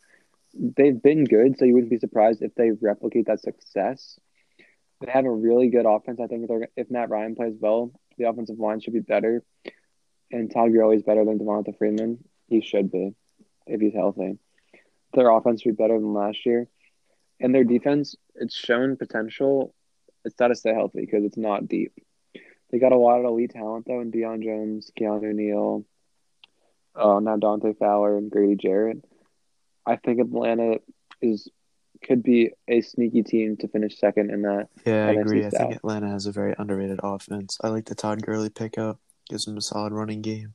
They've been good, so you wouldn't be surprised if they replicate that success. They have a really good offense. I think they're if Matt Ryan plays well, the offensive line should be better. And Todd Gurley is better than Devonta Freeman. He should be if he's healthy. Their offense should be better than last year. And their defense, it's shown potential. It's got to stay healthy because it's not deep. They got a lot of elite talent though in Deion Jones, Keanu Neal, uh, now Dante Fowler and Grady Jarrett. I think Atlanta is could be a sneaky team to finish second in that. Yeah, I NFC agree. South. I think Atlanta has a very underrated offense. I like the Todd Gurley pickup. Gives him a solid running game.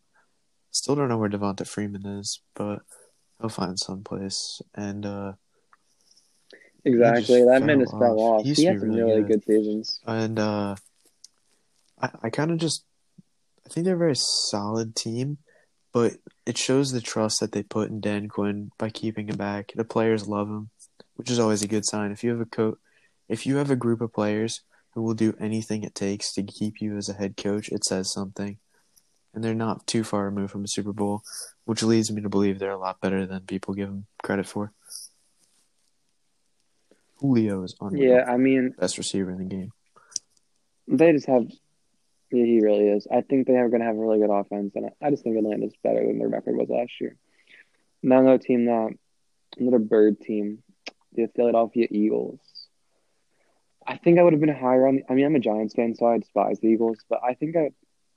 Still don't know where Devonta Freeman is, but he'll find someplace. And uh, exactly, that man just fell off. He, he had some really, really good. good seasons. And uh, I, I kind of just, I think they're a very solid team but it shows the trust that they put in Dan Quinn by keeping him back. The players love him, which is always a good sign. If you have a co- if you have a group of players who will do anything it takes to keep you as a head coach, it says something. And they're not too far removed from a Super Bowl, which leads me to believe they're a lot better than people give them credit for. Julio is on yeah, I mean best receiver in the game. They just have yeah, he really is. I think they are going to have a really good offense, and I just think Atlanta's better than their record was last year. Now another team that another bird team, the Philadelphia Eagles. I think I would have been higher on. I mean, I'm a Giants fan, so I despise the Eagles, but I think I,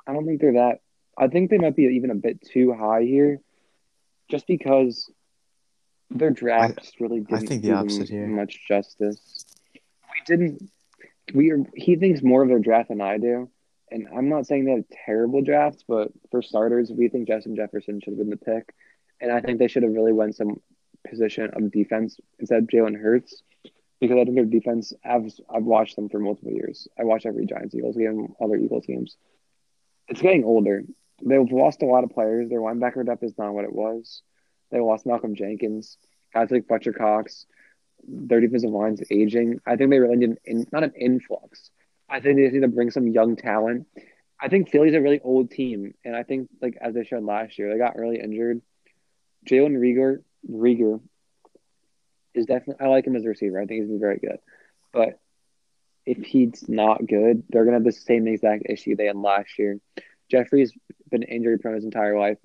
I don't think they're that. I think they might be even a bit too high here, just because their drafts really didn't I think the opposite here. much justice. We didn't. We are. He thinks more of their draft than I do and I'm not saying they have terrible drafts, but for starters, we think Justin Jefferson should have been the pick, and I think they should have really went some position of defense instead of Jalen Hurts, because I think their defense. I've I've watched them for multiple years. I watch every Giants Eagles game, other Eagles teams. It's getting older. They've lost a lot of players. Their linebacker depth is not what it was. They lost Malcolm Jenkins, guys like Fletcher Cox. Their defensive line's aging. I think they really need an, not an influx I think they need to bring some young talent. I think Philly's a really old team, and I think like as they showed last year, they got really injured. Jalen Reagor, Reagor is definitely. I like him as a receiver. I think he's been very good, but if he's not good, they're gonna have the same exact issue they had last year. Jeffery's been injury prone his entire life.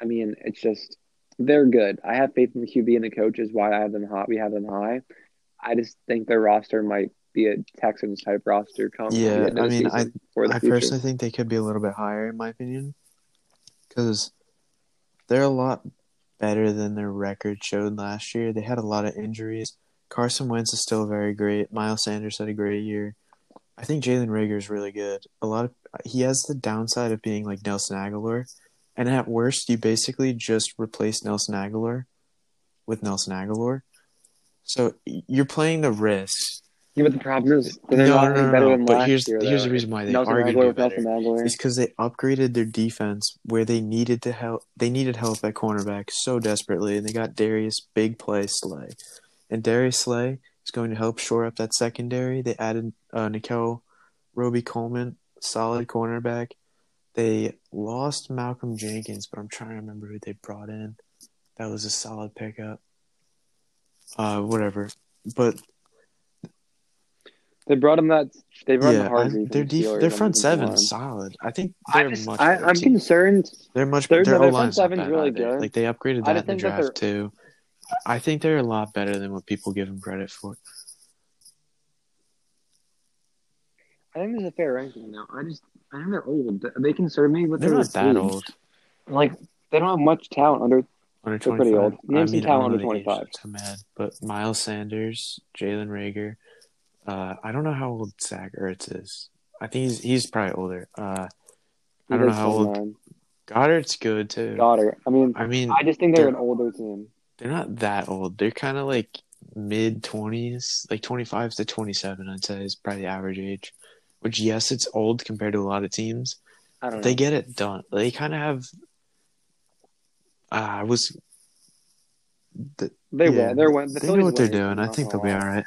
I mean, it's just they're good. I have faith in the QB and the coach is why I have them hot. We have them high. I just think their roster might be a Texans type roster. Come yeah, I mean, I I personally think they could be a little bit higher in my opinion, because they're a lot better than their record showed last year. They had a lot of injuries. Carson Wentz is still very great. Miles Sanders had a great year. I think Jalen Reagor is really good. A lot of he has the downside of being like Nelson Agholor, and at worst, you basically just replace Nelson Agholor with Nelson Agholor. So you're playing the risk. Yeah, but the problem is they're no, not no, no, better no. than but last here's, year. Here's the reason why they Nelson are going to be better. It's because they upgraded their defense where they needed to help. They needed help at cornerback so desperately, and they got Darius Big Play Slay, and Darius Slay is going to help shore up that secondary. They added uh, Nickell Robey-Coleman, solid cornerback. They lost Malcolm Jenkins, but I'm trying to remember who they brought in. That was a solid pickup. Uh, whatever. But they brought him that. They brought yeah, him hard. I, their def- their front seven is solid. I think they're I just, much. I, am concerned. They're much. Their, their, their front seven is really good. Like they upgraded that in the draft too. I think they're a lot better than what people give them credit for. I think there's a fair ranking now. I just I think they're old. They concern me with they're not that old. Like they don't have much talent under. Under they're pretty old. Name I mean, talent under twenty five. I'm mad, but Miles Sanders, Jalen Reagor. Uh, I don't know how old Zach Ertz is. I think he's he's probably older. Uh, I don't know how old. Goedert's good too. Goedert. I mean, I mean, I just think they're, they're an older team. They're not that old. They're kind of like mid twenties, like twenty five to twenty seven. I'd say is probably the average age. Which yes, it's old compared to a lot of teams. I don't. Know. They get it done. They kind of have. Uh, I was. The, they yeah, will. They're, they know what they're doing. I think they'll be all right.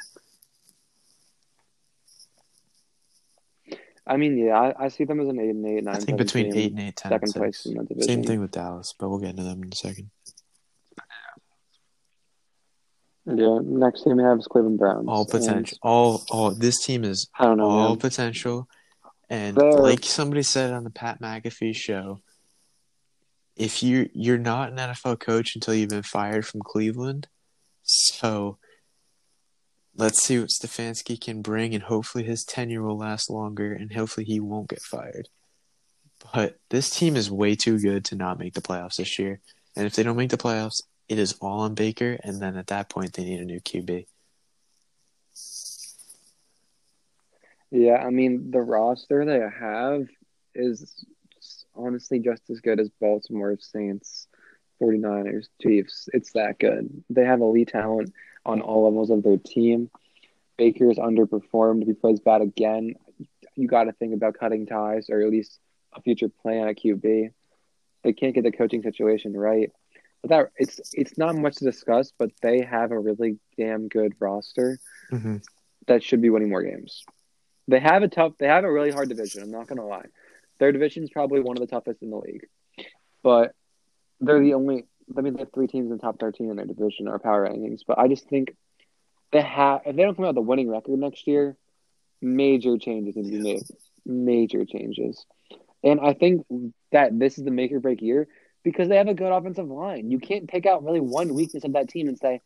I mean, yeah, I, I see them as an eight and eight, nine. I think between eight and eight, ten, second place in the division. Same thing with Dallas, but we'll get into them in a second. Yeah, next team we have is Cleveland Browns. All potential. All all this team is I don't know, all man. potential. And They're... like somebody said on the Pat McAfee show, if you you're not an NFL coach until you've been fired from Cleveland, so let's see what Stefanski can bring, and hopefully his tenure will last longer, and hopefully he won't get fired. But this team is way too good to not make the playoffs this year, and if they don't make the playoffs, it is all on Baker, and then at that point they need a new QB. Yeah, I mean the roster they have is honestly just as good as Baltimore Saints, 49ers, Chiefs. It's that good. They have elite talent on all levels of their team. Baker's underperformed. If he plays bad again, you got to think about cutting ties or at least a future plan at QB. They can't get the coaching situation right. But that it's it's not much to discuss, but they have a really damn good roster mm-hmm. that should be winning more games. They have a tough. They have a really hard division. I'm not gonna lie. Their division is probably one of the toughest in the league, but they're the only. I mean, they have three teams in the top 13 in their division or power rankings. But I just think they have. If they don't come out with a winning record next year, major changes need to be made. Major changes, and I think that this is the make or break year because they have a good offensive line. You can't pick out really one weakness of that team and say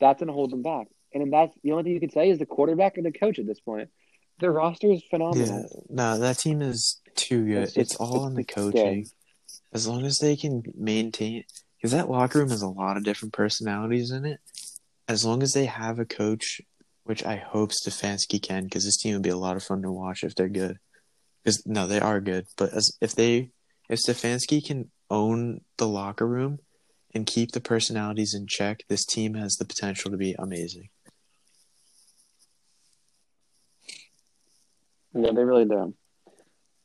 that's going to hold them back. And that's the only thing you can say is the quarterback and the coach at this point. Their roster is phenomenal. Yeah, no, that team is too good. It's, just, it's all in the coaching. As long as they can maintain, because that locker room has a lot of different personalities in it. As long as they have a coach, which I hope Stefanski can, because this team would be a lot of fun to watch if they're good. Because no, they are good, but as if they, if Stefanski can own the locker room and keep the personalities in check, this team has the potential to be amazing. Yeah, they really do.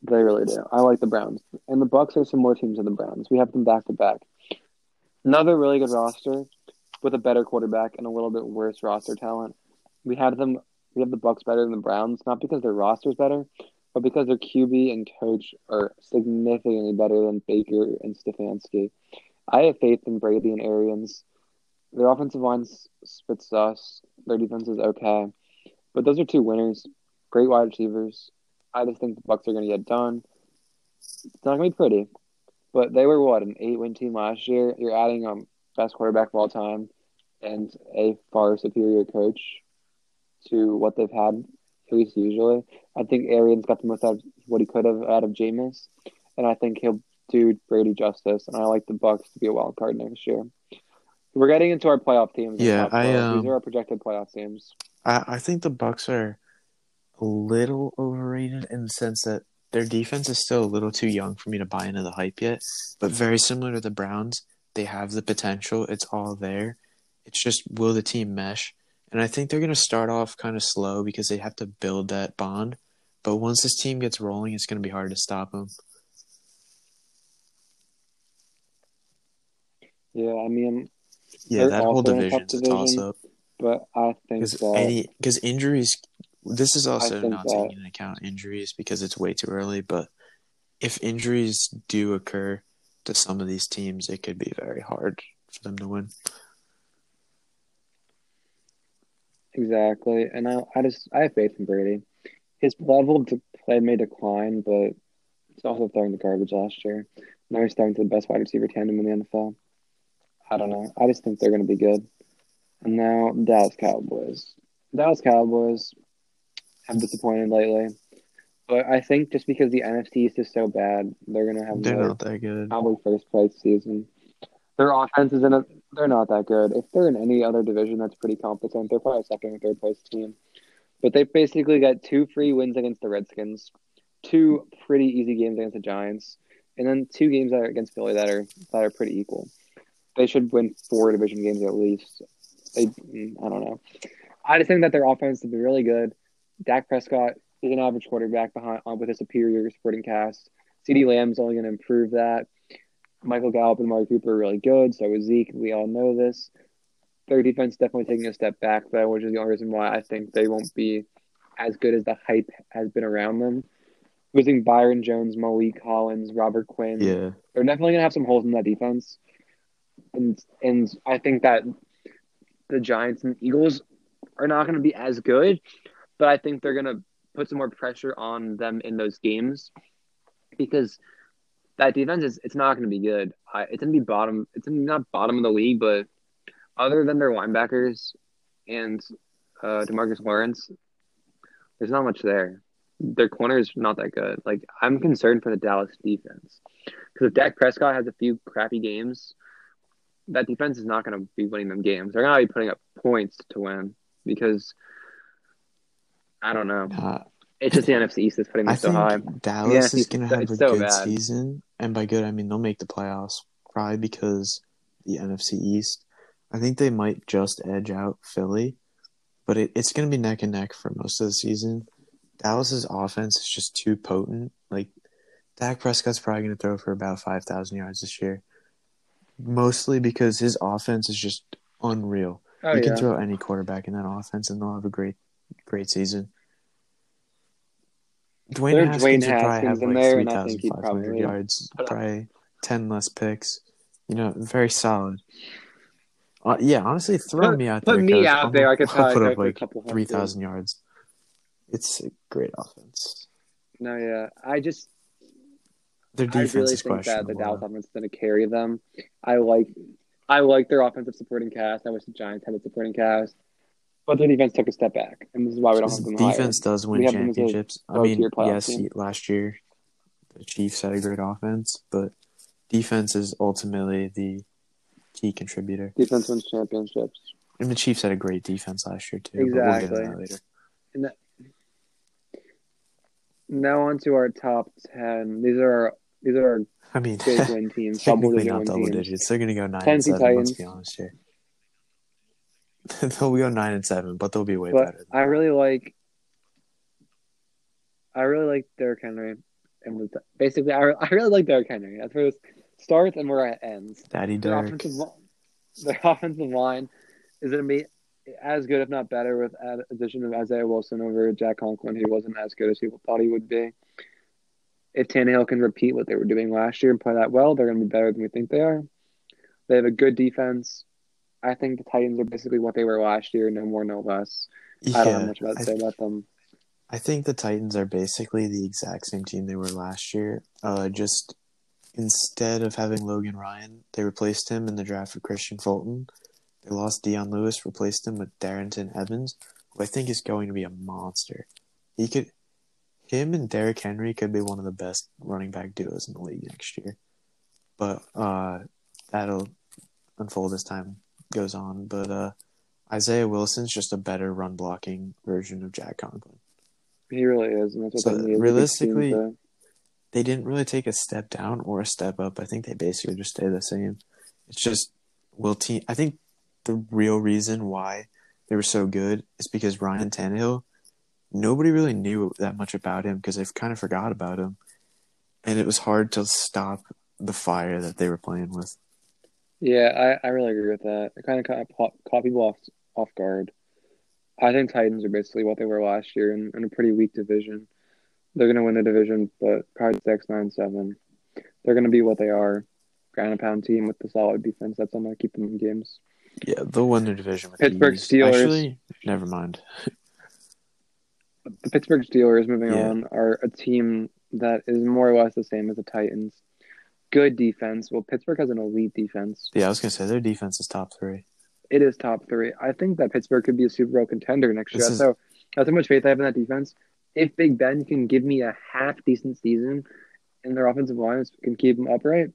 They really do. I like the Browns, and the Bucks are some more teams than the Browns. We have them back to back. Another really good roster with a better quarterback and a little bit worse roster talent. We have them. We have the Bucks better than the Browns, not because their roster's better, but because their QB and coach are significantly better than Baker and Stefanski. I have faith in Brady and Arians. Their offensive line spits us. Their defense is okay, but those are two winners. Great wide receivers. I just think the Bucks are going to get done. It's not going to be pretty, but they were what an eight-win team last year. You're adding um best quarterback of all time and a far superior coach to what they've had, at least usually. I think Arians got the most out of what he could have out of Jameis, and I think he'll do Brady justice. And I like the Bucks to be a wild card next year. We're getting into our playoff teams. Yeah, I um, these are our projected playoff teams. I, I think the Bucks are little overrated in the sense that their defense is still a little too young for me to buy into the hype yet. But very similar to the Browns, they have the potential. It's all there. It's just will the team mesh? And I think they're going to start off kind of slow because they have to build that bond. But once this team gets rolling, it's going to be hard to stop them. Yeah, I mean, yeah, that whole division is a toss up. But I think because injuries. This is also not that, taking into account injuries because it's way too early. But if injuries do occur to some of these teams, it could be very hard for them to win. Exactly, and I, I just I have faith in Brady. His level of play may decline, but he's also throwing the garbage last year. Now he's throwing to the best wide receiver tandem in the NFL. I don't know. I just think they're going to be good. And now Dallas Cowboys. Dallas Cowboys have disappointed lately, but I think just because the NFC is so bad, they're going to have. They're not that good. Probably first place season. Their offense is in a. They're not that good. If they're in any other division that's pretty competent, they're probably a second or third place team. But they basically got two free wins against the Redskins, two pretty easy games against the Giants, and then two games that are against Philly that are that are pretty equal. They should win four division games at least. They, mm, I don't know. I just think that their offense will be really good. Dak Prescott is an average quarterback behind uh, with a superior supporting cast. CeeDee Lamb's only going to improve that. Michael Gallup and Mark Cooper are really good. So is Zeke. We all know this. Their defense definitely taking a step back, though, which is the only reason why I think they won't be as good as the hype has been around them. Losing Byron Jones, Maliek Collins, Robert Quinn. Yeah. They're definitely going to have some holes in that defense. And, and I think that the Giants and Eagles are not going to be as good, but I think they're to put some more pressure on them in those games because that defense is it's not to be good. It's to be bottom. It's not bottom of the league, but other than their linebackers and uh, Demarcus Lawrence, there's not much there. Their corner is not that good. Like I'm concerned for the Dallas defense because if Dak Prescott has a few crappy games, that defense is not going to be winning them games. They're going to be putting up points to win because I don't know. Uh, it's just the NFC East is putting them I so high. Dallas is going to have a so good bad. season, and by good I mean they'll make the playoffs probably because the NFC East. I think they might just edge out Philly, but it, it's going to be neck and neck for most of the season. Dallas's offense is just too potent. Like Dak Prescott's probably going to throw for about five thousand yards this year mostly because his offense is just unreal. Oh, you yeah. can throw any quarterback in that offense, and they'll have a great, great season. Dwayne There's Haskins Dwayne would probably have like three thousand five hundred yards, probably ten less picks. You know, very solid. Uh, yeah, honestly, throw put, me out put there. Put me out there. I could I'll put up like three thousand yards. It's a great offense. No, yeah, I just their defense I really is think that the Dallas offense is going to carry them. I like, I like their offensive supporting cast. I wish the Giants had a supporting cast, but their defense took a step back, and this is why we don't have them. Defense higher. does win championships. I mean, yes, team. last year the Chiefs had a great offense, but defense is ultimately the key contributor. Defense wins championships. And the Chiefs had a great defense last year too. Exactly. We'll that, now on to our top ten. These are our these are our I mean, big <laughs> win teams. Technically not double teams. digits. They're going to go nine Tennessee and seven. Titans. Let's be honest here. <laughs> they'll go nine and seven, but they'll be way but better. I really like. I really like Derrick Henry, and basically, I, I really like Derrick Henry. That's where it starts and where it ends. Daddy Derrick. Their offensive, <laughs> their offensive line is going to be as good, if not better, with addition of Isaiah Wilson over Jack Conklin, who wasn't as good as people thought he would be if Tannehill can repeat what they were doing last year and play that well, they're going to be better than we think they are. They have a good defense. I think the Titans are basically what they were last year, no more, no less. Yeah, I don't have much about to say about them. I think the Titans are basically the exact same team they were last year. Uh, just instead of having Logan Ryan, they replaced him in the draft with Kristian Fulton. They lost Dion Lewis, replaced him with Darrynton Evans, who I think is going to be a monster. He could, him and Derrick Henry could be one of the best running back duos in the league next year. But uh, that'll unfold as time goes on. But uh, Isaiah Wilson's just a better run blocking version of Jack Conklin. He really is, and that's what so realistically, they didn't really take a step down or a step up. I think they basically just stay the same. It's just will team. I think the real reason why they were so good is because Ryan Tannehill. Nobody really knew that much about him because they've kind of forgot about him, and it was hard to stop the fire that they were playing with. Yeah, I, I really agree with that. It kind of caught, caught people off off guard. I think Titans are basically what they were last year in, in a pretty weak division. They're going to win the division, but probably six, nine, seven. They're going to be what they are, ground and pound team with the solid defense. That's going to keep them in games. Yeah, they'll win the division. With Pittsburgh ease. Steelers. Actually, never mind. the Pittsburgh Steelers, moving yeah. on, are a team that is more or less the same as the Titans. Good defense. Well, Pittsburgh has an elite defense. Yeah, I was gonna say their defense is top three. It is top three. I think that Pittsburgh could be a Super Bowl contender next year. Is... So that's how much faith I have in that defense. If Big Ben can give me a half decent season, and their offensive lines can keep them upright,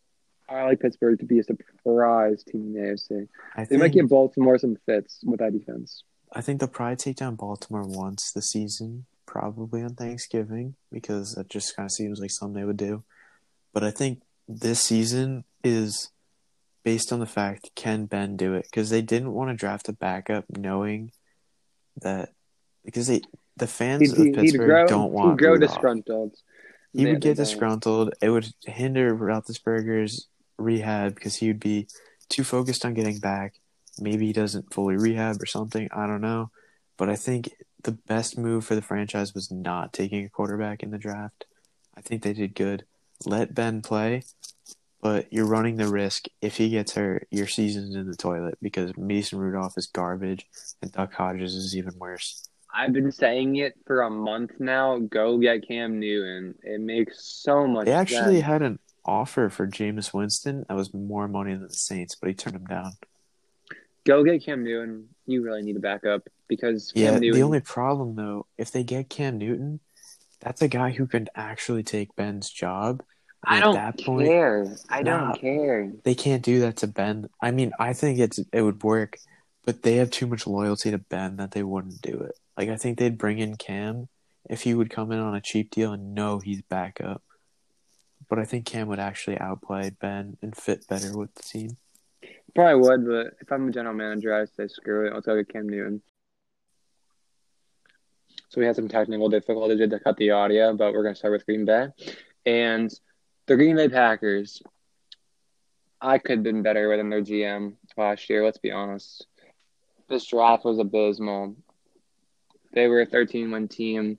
I like Pittsburgh to be a surprise team in the AFC. I they think, might give Baltimore some fits with that defense. I think they'll probably take down Baltimore once the season, probably on Thanksgiving, because that just kind of seems like something they would do. But I think this season is based on the fact can Ben do it? Because they didn't want to draft a backup, knowing that because they the fans he'd, of Pittsburgh grow, don't want he'd grow Rudolph. disgruntled. He would get disgruntled. It would hinder Roethlisberger's rehab because he would be too focused on getting back. Maybe he doesn't fully rehab or something. I don't know. But I think the best move for the franchise was not taking a quarterback in the draft. I think they did good. Let Ben play, but you're running the risk if he gets hurt, your season's in the toilet because Mason Rudolph is garbage and Duck Hodges is even worse. I've been saying it for a month now. Go get Cam Newton. It makes so much. They actually sense. had an offer for Jameis Winston that was more money than the Saints, but he turned him down. Go get Cam Newton. You really need a backup because Cam yeah. Newton... The only problem though, if they get Cam Newton, that's a guy who can actually take Ben's job. I don't that point, care. I don't care. They can't do that to Ben. I mean, I think it's it would work, but they have too much loyalty to Ben that they wouldn't do it. Like I think they'd bring in Cam if he would come in on a cheap deal and know he's back up. But I think Cam would actually outplay Ben and fit better with the team. Probably would, but if I'm a general manager, I'd say screw it. I'll take Cam Newton. So we had some technical difficulties to cut the audio, but we're going to start with Green Bay. And the Green Bay Packers, I could have been better than their GM last year, let's be honest. This draft was abysmal. They were a 13 win team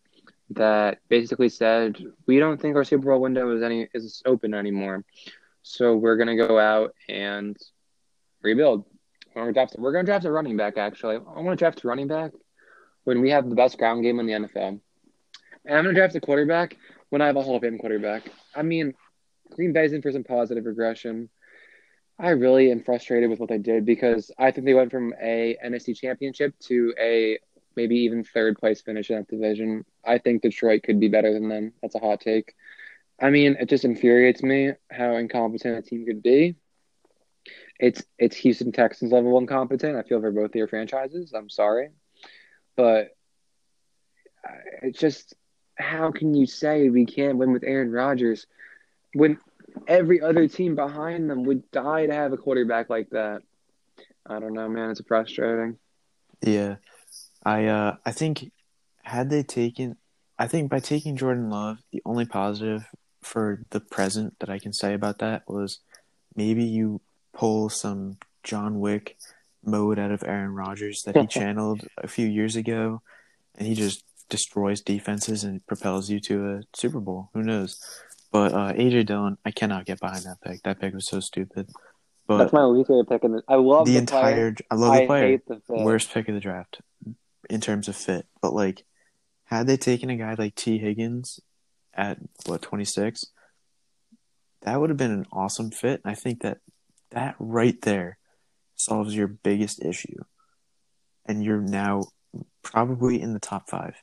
that basically said, We don't think our Super Bowl window is any is open anymore. So we're gonna go out and rebuild. We're gonna draft, a running back actually. I want to draft a running back when we have the best ground game in the NFL. And I'm gonna draft a quarterback when I have a Hall of Fame quarterback. I mean, Green Bay's in for some positive regression. I really am frustrated with what they did because I think they went from a NFC championship to a maybe even third place finish in that division. I think Detroit could be better than them. That's a hot take. I mean, it just infuriates me how incompetent a team could be. It's it's Houston Texans level incompetent. I feel for both their franchises. I'm sorry, but it's just how can you say we can't win with Aaron Rodgers when every other team behind them would die to have a quarterback like that? I don't know, man. It's frustrating. Yeah, I uh, I think had they taken, I think by taking Jordan Love, the only positive for the present that I can say about that was maybe you pull some John Wick mode out of Aaron Rodgers that he <laughs> channeled a few years ago, and he just destroys defenses and propels you to a Super Bowl. Who knows? But uh, AJ Dillon, I cannot get behind that pick. That pick was so stupid. But That's my least favorite pick. In the, I love the, the entire. Player. I love the player. The Worst pick of the draft in terms of fit. But like, had they taken a guy like Tee Higgins at what twenty six, that would have been an awesome fit. I think that that right there solves your biggest issue, and you're now probably in the top five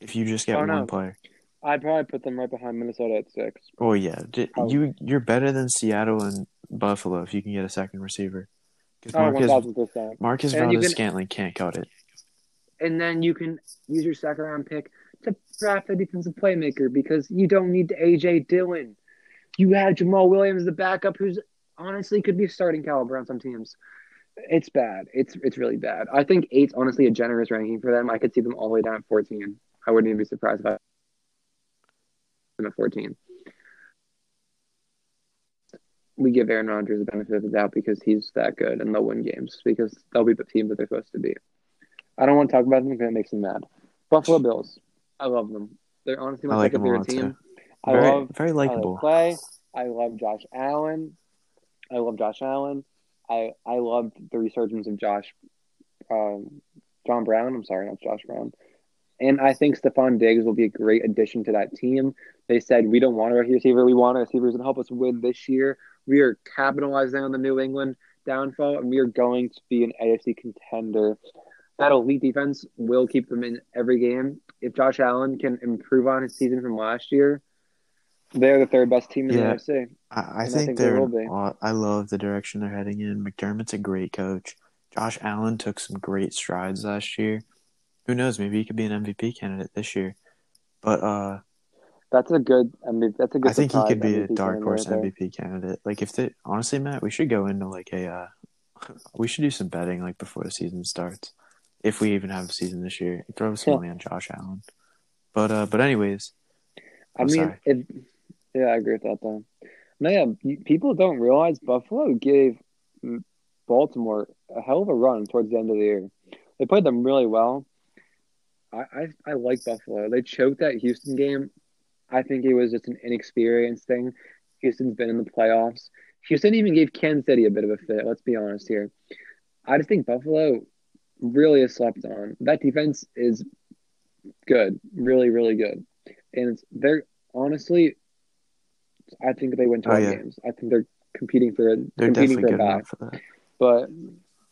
if you just get oh, one player. I'd probably put them right behind Minnesota at six. Oh yeah, you you're better than Seattle and Buffalo if you can get a second receiver. Because Marquez, oh, Marcus Valdes Scantling can't cut it. And then you can use your second round pick to draft a defensive playmaker because you don't need AJ Dillon. You have Jamaal Williams, the backup, who's honestly could be starting caliber on some teams. It's bad. It's it's really bad. I think eight's honestly a generous ranking for them. I could see them all the way down at fourteen. I wouldn't even be surprised if I at fourteen. We give Aaron Rodgers the benefit of the doubt because he's that good and they'll win games because they'll be the team that they're supposed to be. I don't want to talk about them because it makes them mad. Buffalo Bills. I love them. They're honestly my like second favorite team. I very, love very likable. Play. I love Josh Allen. I love Josh Allen. I I love the resurgence of Josh, um, John Brown. I'm sorry, not Josh Brown. And I think Stefon Diggs will be a great addition to that team. They said we don't want a receiver, we want a receiver who's going to help us win this year. We are capitalizing on the New England downfall, and we are going to be an AFC contender. That elite defense will keep them in every game. If Josh Allen can improve on his season from last year, they're the third best team in yeah, the NFC. I, I think, think they're. They I love the direction they're heading in. McDermott's a great coach. Josh Allen took some great strides last year. Who knows? Maybe he could be an MVP candidate this year. But uh, that's a good. I mean, that's a good. I think he could be MVP a dark horse MVP candidate. Like if they honestly, Matt, we should go into like a. Uh, <laughs> we should do some betting like before the season starts, if we even have a season this year. Throw some money on Josh Allen. But uh, but anyways. I mean, it, yeah, I agree with that though. No, yeah, people don't realize Buffalo gave Baltimore a hell of a run towards the end of the year. They played them really well. I, I, I like Buffalo. They choked that Houston game. I think it was just an inexperienced thing. Houston's been in the playoffs. Houston even gave Kansas City a bit of a fit. Let's be honest here. I just think Buffalo really has slept on. That defense is good, really, really good, and they're honestly I think they win 12 oh, yeah. games. I think they're competing for they're competing for a bye. For but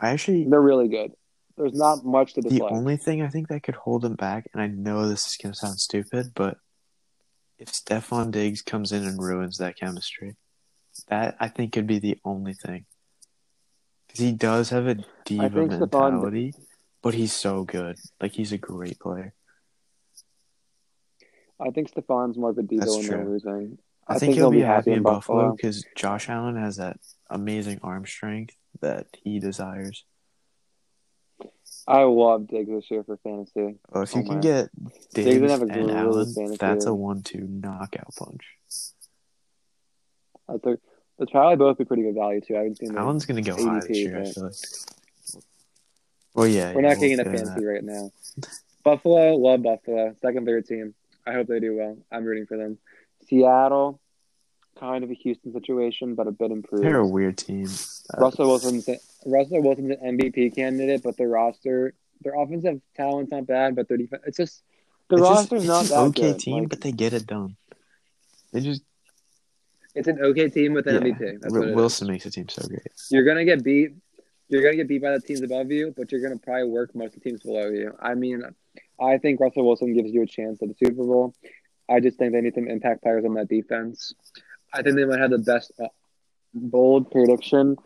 I actually they're really good. There's not much to dislike. The only thing I think that could hold them back, and I know this is going to sound stupid, but if Stefon Diggs comes in and ruins that chemistry, that I think could be the only thing. Because he does have a diva mentality, Stefon... but he's so good. Like he's a great player. I think Stefon's more of a diva when they're losing. I, I think, think, he'll, be happy, in Buffalo because Josh Allen has that amazing arm strength that he desires. I love Diggs this year for fantasy. Oh, if you oh, can man. get Diggs, Diggs and really Allen, that's a one-two knockout punch. I think it's probably both be pretty good value too. I haven't seen Allen's going to go ADP, high this year. I feel like. Well, yeah, we're yeah, not getting into fantasy right now. Buffalo, love Buffalo, second, third team. I hope they do well. I'm rooting for them. Seattle, kind of a Houston situation, but a bit improved. They're a weird team. Russell Wilson's Russell Wilson's an MVP candidate, but their roster, their offensive talent's not bad, but their defense, it's just the it's roster's just, not that okay good. team, like, but they get it done. They just. It's an okay team with an yeah, MVP. That's R- Wilson is. makes the team so great. You're gonna get beat. You're gonna get beat by the teams above you, but you're gonna probably work most of the teams below you. I mean, I think Russell Wilson gives you a chance at the Super Bowl. I just think they need some impact players on that defense. I think they might have the best uh, bold prediction.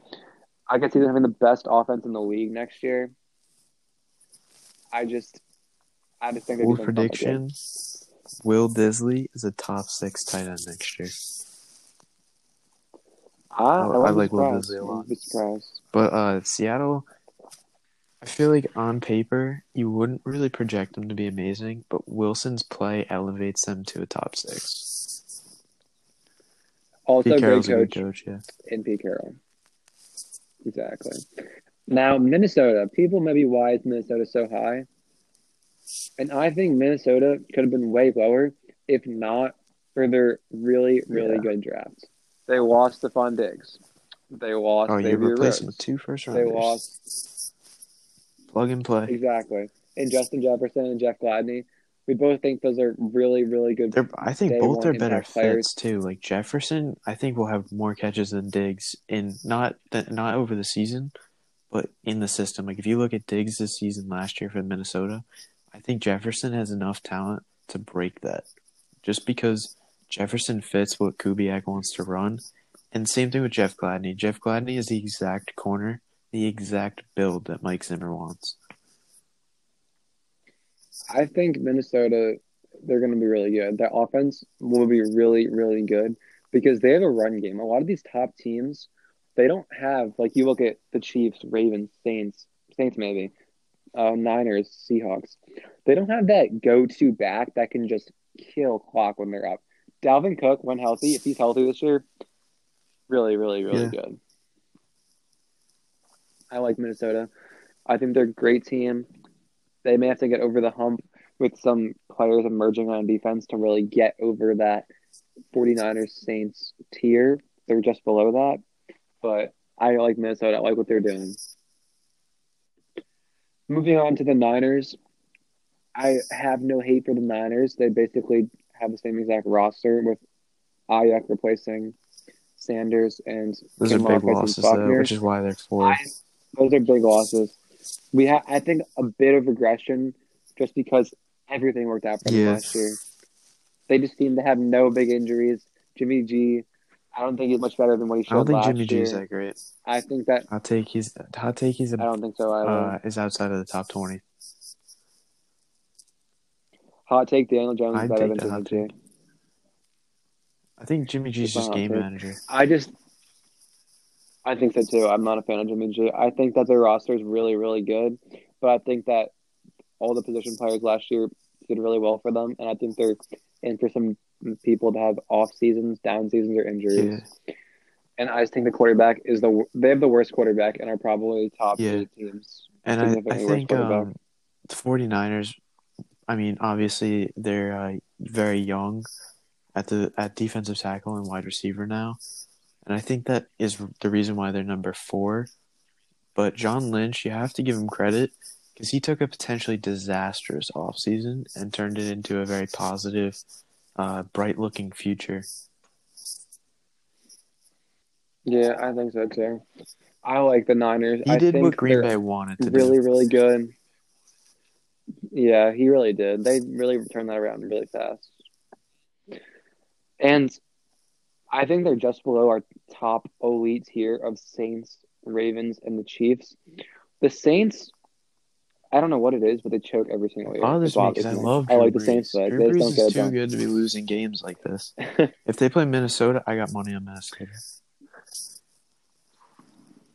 I could see them having the best offense in the league next year. I just, I just think bold prediction. Will Dissly is a top six tight end next year. Ah, I, I, I like Will Dissly a lot. But uh, Seattle, I feel like on paper you wouldn't really project them to be amazing, but Wilson's play elevates them to a top six. Also, Pete great coach, coach, yeah. in Pete Carroll. Exactly. Now, Minnesota. People may be why is Minnesota so high, and I think Minnesota could have been way lower if not for their really, really yeah. good draft. They lost Stefon Diggs. They lost. Oh, you replaced him with two first rounders. They lost Plug and play. Exactly. And Justin Jefferson and Jeff Gladney. We both think those are really, really good. They're, I think both are better fits too. Like Jefferson, I think will have more catches than Diggs in not that not over the season, but in the system. Like if you look at Diggs this season last year for Minnesota, I think Jefferson has enough talent to break that. Just because Jefferson fits what Kubiak wants to run, and same thing with Jeff Gladney. Jeff Gladney is the exact corner, the exact build that Mike Zimmer wants. I think Minnesota, they're going to be really good. Their offense will be really, really good because they have a run game. A lot of these top teams, they don't have like you look at the Chiefs, Ravens, Saints, Saints maybe, uh, Niners, Seahawks. They don't have that go-to back that can just kill clock when they're up. Dalvin Cook, when healthy, if he's healthy this year, really, really, really yeah. good. I like Minnesota. I think they're a great team. They may have to get over the hump with some players emerging on defense to really get over that 49ers Saints tier. They're just below that. But I like Minnesota. I like what they're doing. Moving on to the Niners. I have no hate for the Niners. They basically have the same exact roster with Aiyuk replacing Sanders and those Kim are big losses, though, which is why they're four. I, those are big losses. We have, I think, a bit of regression just because everything worked out for them yes. last year. They just seem to have no big injuries. Jimmy G, I don't think he's much better than what he showed I don't think Jimmy G is that great. I think that I'll take he's hot take he's. A, I don't think so either. Uh, is outside of the top twenty. Hot take: Daniel Jones is better than Jimmy G. I think Jimmy G's just game manager. I just, I think so too. I'm not a fan of Jimmy G. I think that their roster is really, really good, but I think that all the position players last year did really well for them, and I think they're in for some people to have off seasons, down seasons, or injuries. Yeah. And I just think the quarterback is the they have the worst quarterback and are probably top yeah. teams. And I, I think um, the 49ers, I mean, obviously they're uh, very young at the at defensive tackle and wide receiver now, and I think that is the reason why they're number four. But John Lynch, you have to give him credit because he took a potentially disastrous offseason and turned it into a very positive, uh, bright looking future. Yeah, I think so too. I like the Niners. He I did what Green Bay wanted to really, do. really good. Yeah, he really did. They really turned that around really fast. And I think they're just below our top elite tier of Saints, Ravens, and the Chiefs. The Saints, I don't know what it is, but they choke every single year. Bothers, me because I love. Drew I like Brees. the Saints, but Drew they Brees is too good to be losing games like this. <laughs> if they play Minnesota, I got money on Minnesota.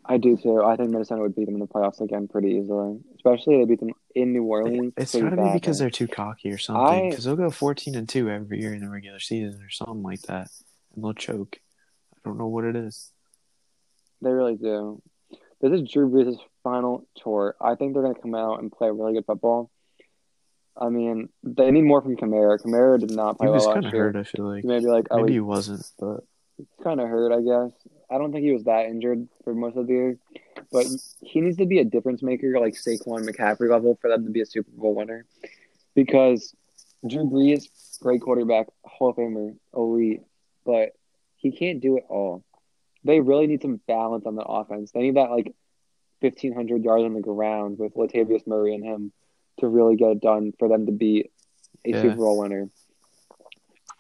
I do too. I think Minnesota would beat them in the playoffs again pretty easily, especially if they beat them in New Orleans. It's got to be because they're too cocky or something. Because they'll go fourteen and two every year in the regular season or something like that, and they'll choke. I don't know what it is. They really do. This is Drew Brees' final tour. I think they're going to come out and play really good football. I mean, they need more from Kamara. Kamara did not play he was well kind of hurt. I feel like maybe like oh, maybe he wasn't, but kind of hurt. I guess I don't think he was that injured for most of the year, but he needs to be a difference maker like Saquon McCaffrey level for them to be a Super Bowl winner. Because Drew Brees, great quarterback, Hall of Famer, elite, but he can't do it all. They really need some balance on the offense. They need that like fifteen hundred yards on the ground with Latavius Murray and him to really get it done for them to be a yeah. Super Bowl winner.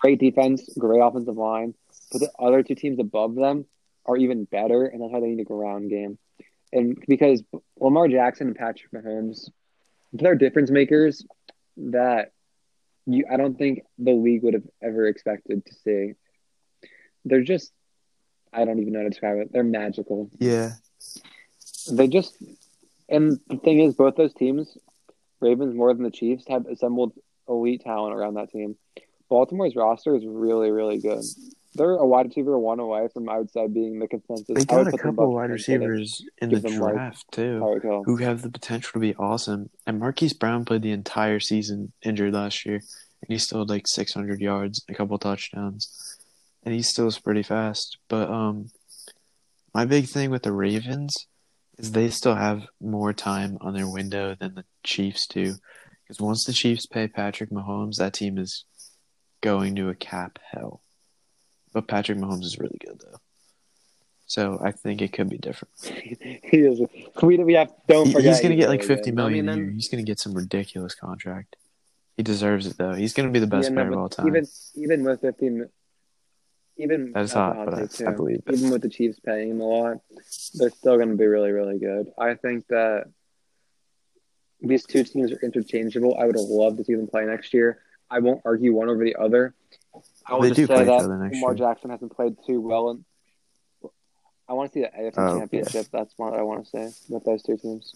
Great defense, great offensive line, but the other two teams above them are even better, and that's why they need a ground game. And because Lamar Jackson and Patrick Mahomes, they're difference makers that you I don't think the league would have ever expected to see. They're just I don't even know how to describe it. They're magical. Yeah. They just and the thing is both those teams, Ravens more than the Chiefs, have assembled elite talent around that team. Baltimore's roster is really, really good they're a wide receiver one away from I would say being the consensus. They got a couple wide receivers in the draft like, too, who have the potential to be awesome. And Marquise Brown played the entire season injured last year, and he still had like 600 yards, a couple touchdowns, and he still is pretty fast. But um, my big thing with the Ravens is they still have more time on their window than the Chiefs do, Because once the Chiefs pay Patrick Mahomes, that team is going to a cap hell. But Patrick Mahomes is really good though. So I think it could be different. <laughs> he is. We, we have don't forget. He's going to get like fifty million a year. He's going to get some ridiculous contract. He deserves it though. He's going to be the best yeah, player no, of all time. Even even with fifty, even that's hot, but I, I, believe it. Even with the Chiefs paying him a lot, they're still going to be really really good. I think that these two teams are interchangeable. I would have loved to see them play next year. I won't argue one over the other. I will just say that Lamar year. Jackson hasn't played too well. And I want to see the AFC oh, Championship. Yeah. That's what I want to say with those two teams.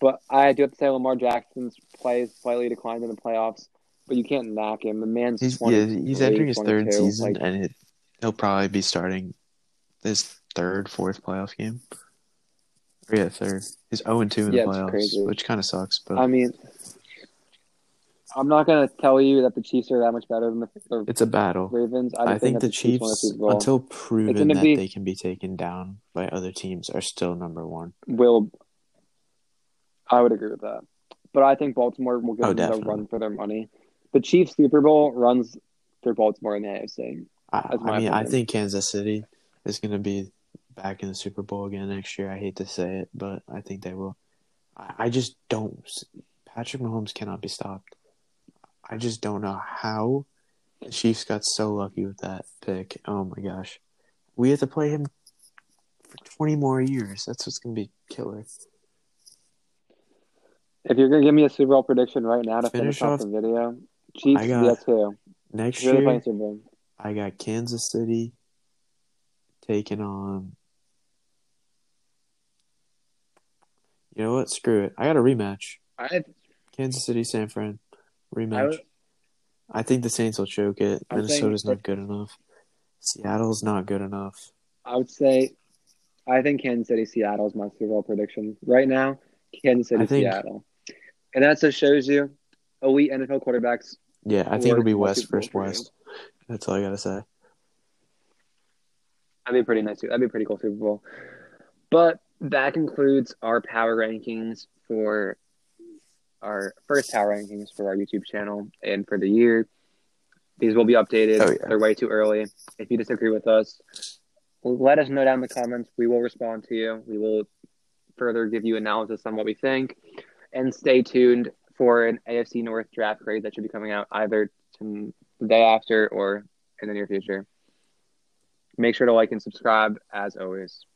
But I do have to say Lamar Jackson's play slightly declined in the playoffs. But you can't knock him. The man's he's yeah, he's entering his third season, like, and it, he'll probably be starting his third, fourth playoff game. Or yeah, third. He's zero oh and two in yeah, the playoffs, which kind of sucks. But I mean, I'm not gonna tell you that the Chiefs are that much better than the. the it's a battle. Ravens. I, I think, the, the Chiefs, Chiefs until proven that be, they can be taken down by other teams, are still number one. Will. I would agree with that, but I think Baltimore will give oh, them a run for their money. The Chiefs Super Bowl runs through Baltimore in the AFC. I, I mean, opinion. I think Kansas City is going to be back in the Super Bowl again next year. I hate to say it, but I think they will. I, I just don't. Patrick Mahomes cannot be stopped. I just don't know how the Chiefs got so lucky with that pick. Oh my gosh. We have to play him for 20 more years. That's what's going to be killer. If you're going to give me a Super Bowl prediction right now to finish, finish off the video, Chiefs, I got, yeah, too. Next year, I got Kansas City taking on. You know what? Screw it. I got a rematch. I Kansas City, San Fran rematch. I, I think the Saints will choke it. Minnesota's not good enough. Seattle's not good enough. I would say, I think Kansas City, Seattle is my Super Bowl prediction right now. Kansas City, think, Seattle, and that just shows you elite NFL quarterbacks. Yeah, I think it'll be West first West. That's all I gotta say. That'd be pretty nice. Too. That'd be pretty cool Super Bowl. But that concludes our power rankings for our first power rankings for our YouTube channel and for the year. These will be updated. Oh, yeah. They're way too early. If you disagree with us, let us know down in the comments. We will respond to you. We will further give you analysis on what we think. And stay tuned for an AFC North draft grade that should be coming out either the day after or in the near future. Make sure to like and subscribe as always.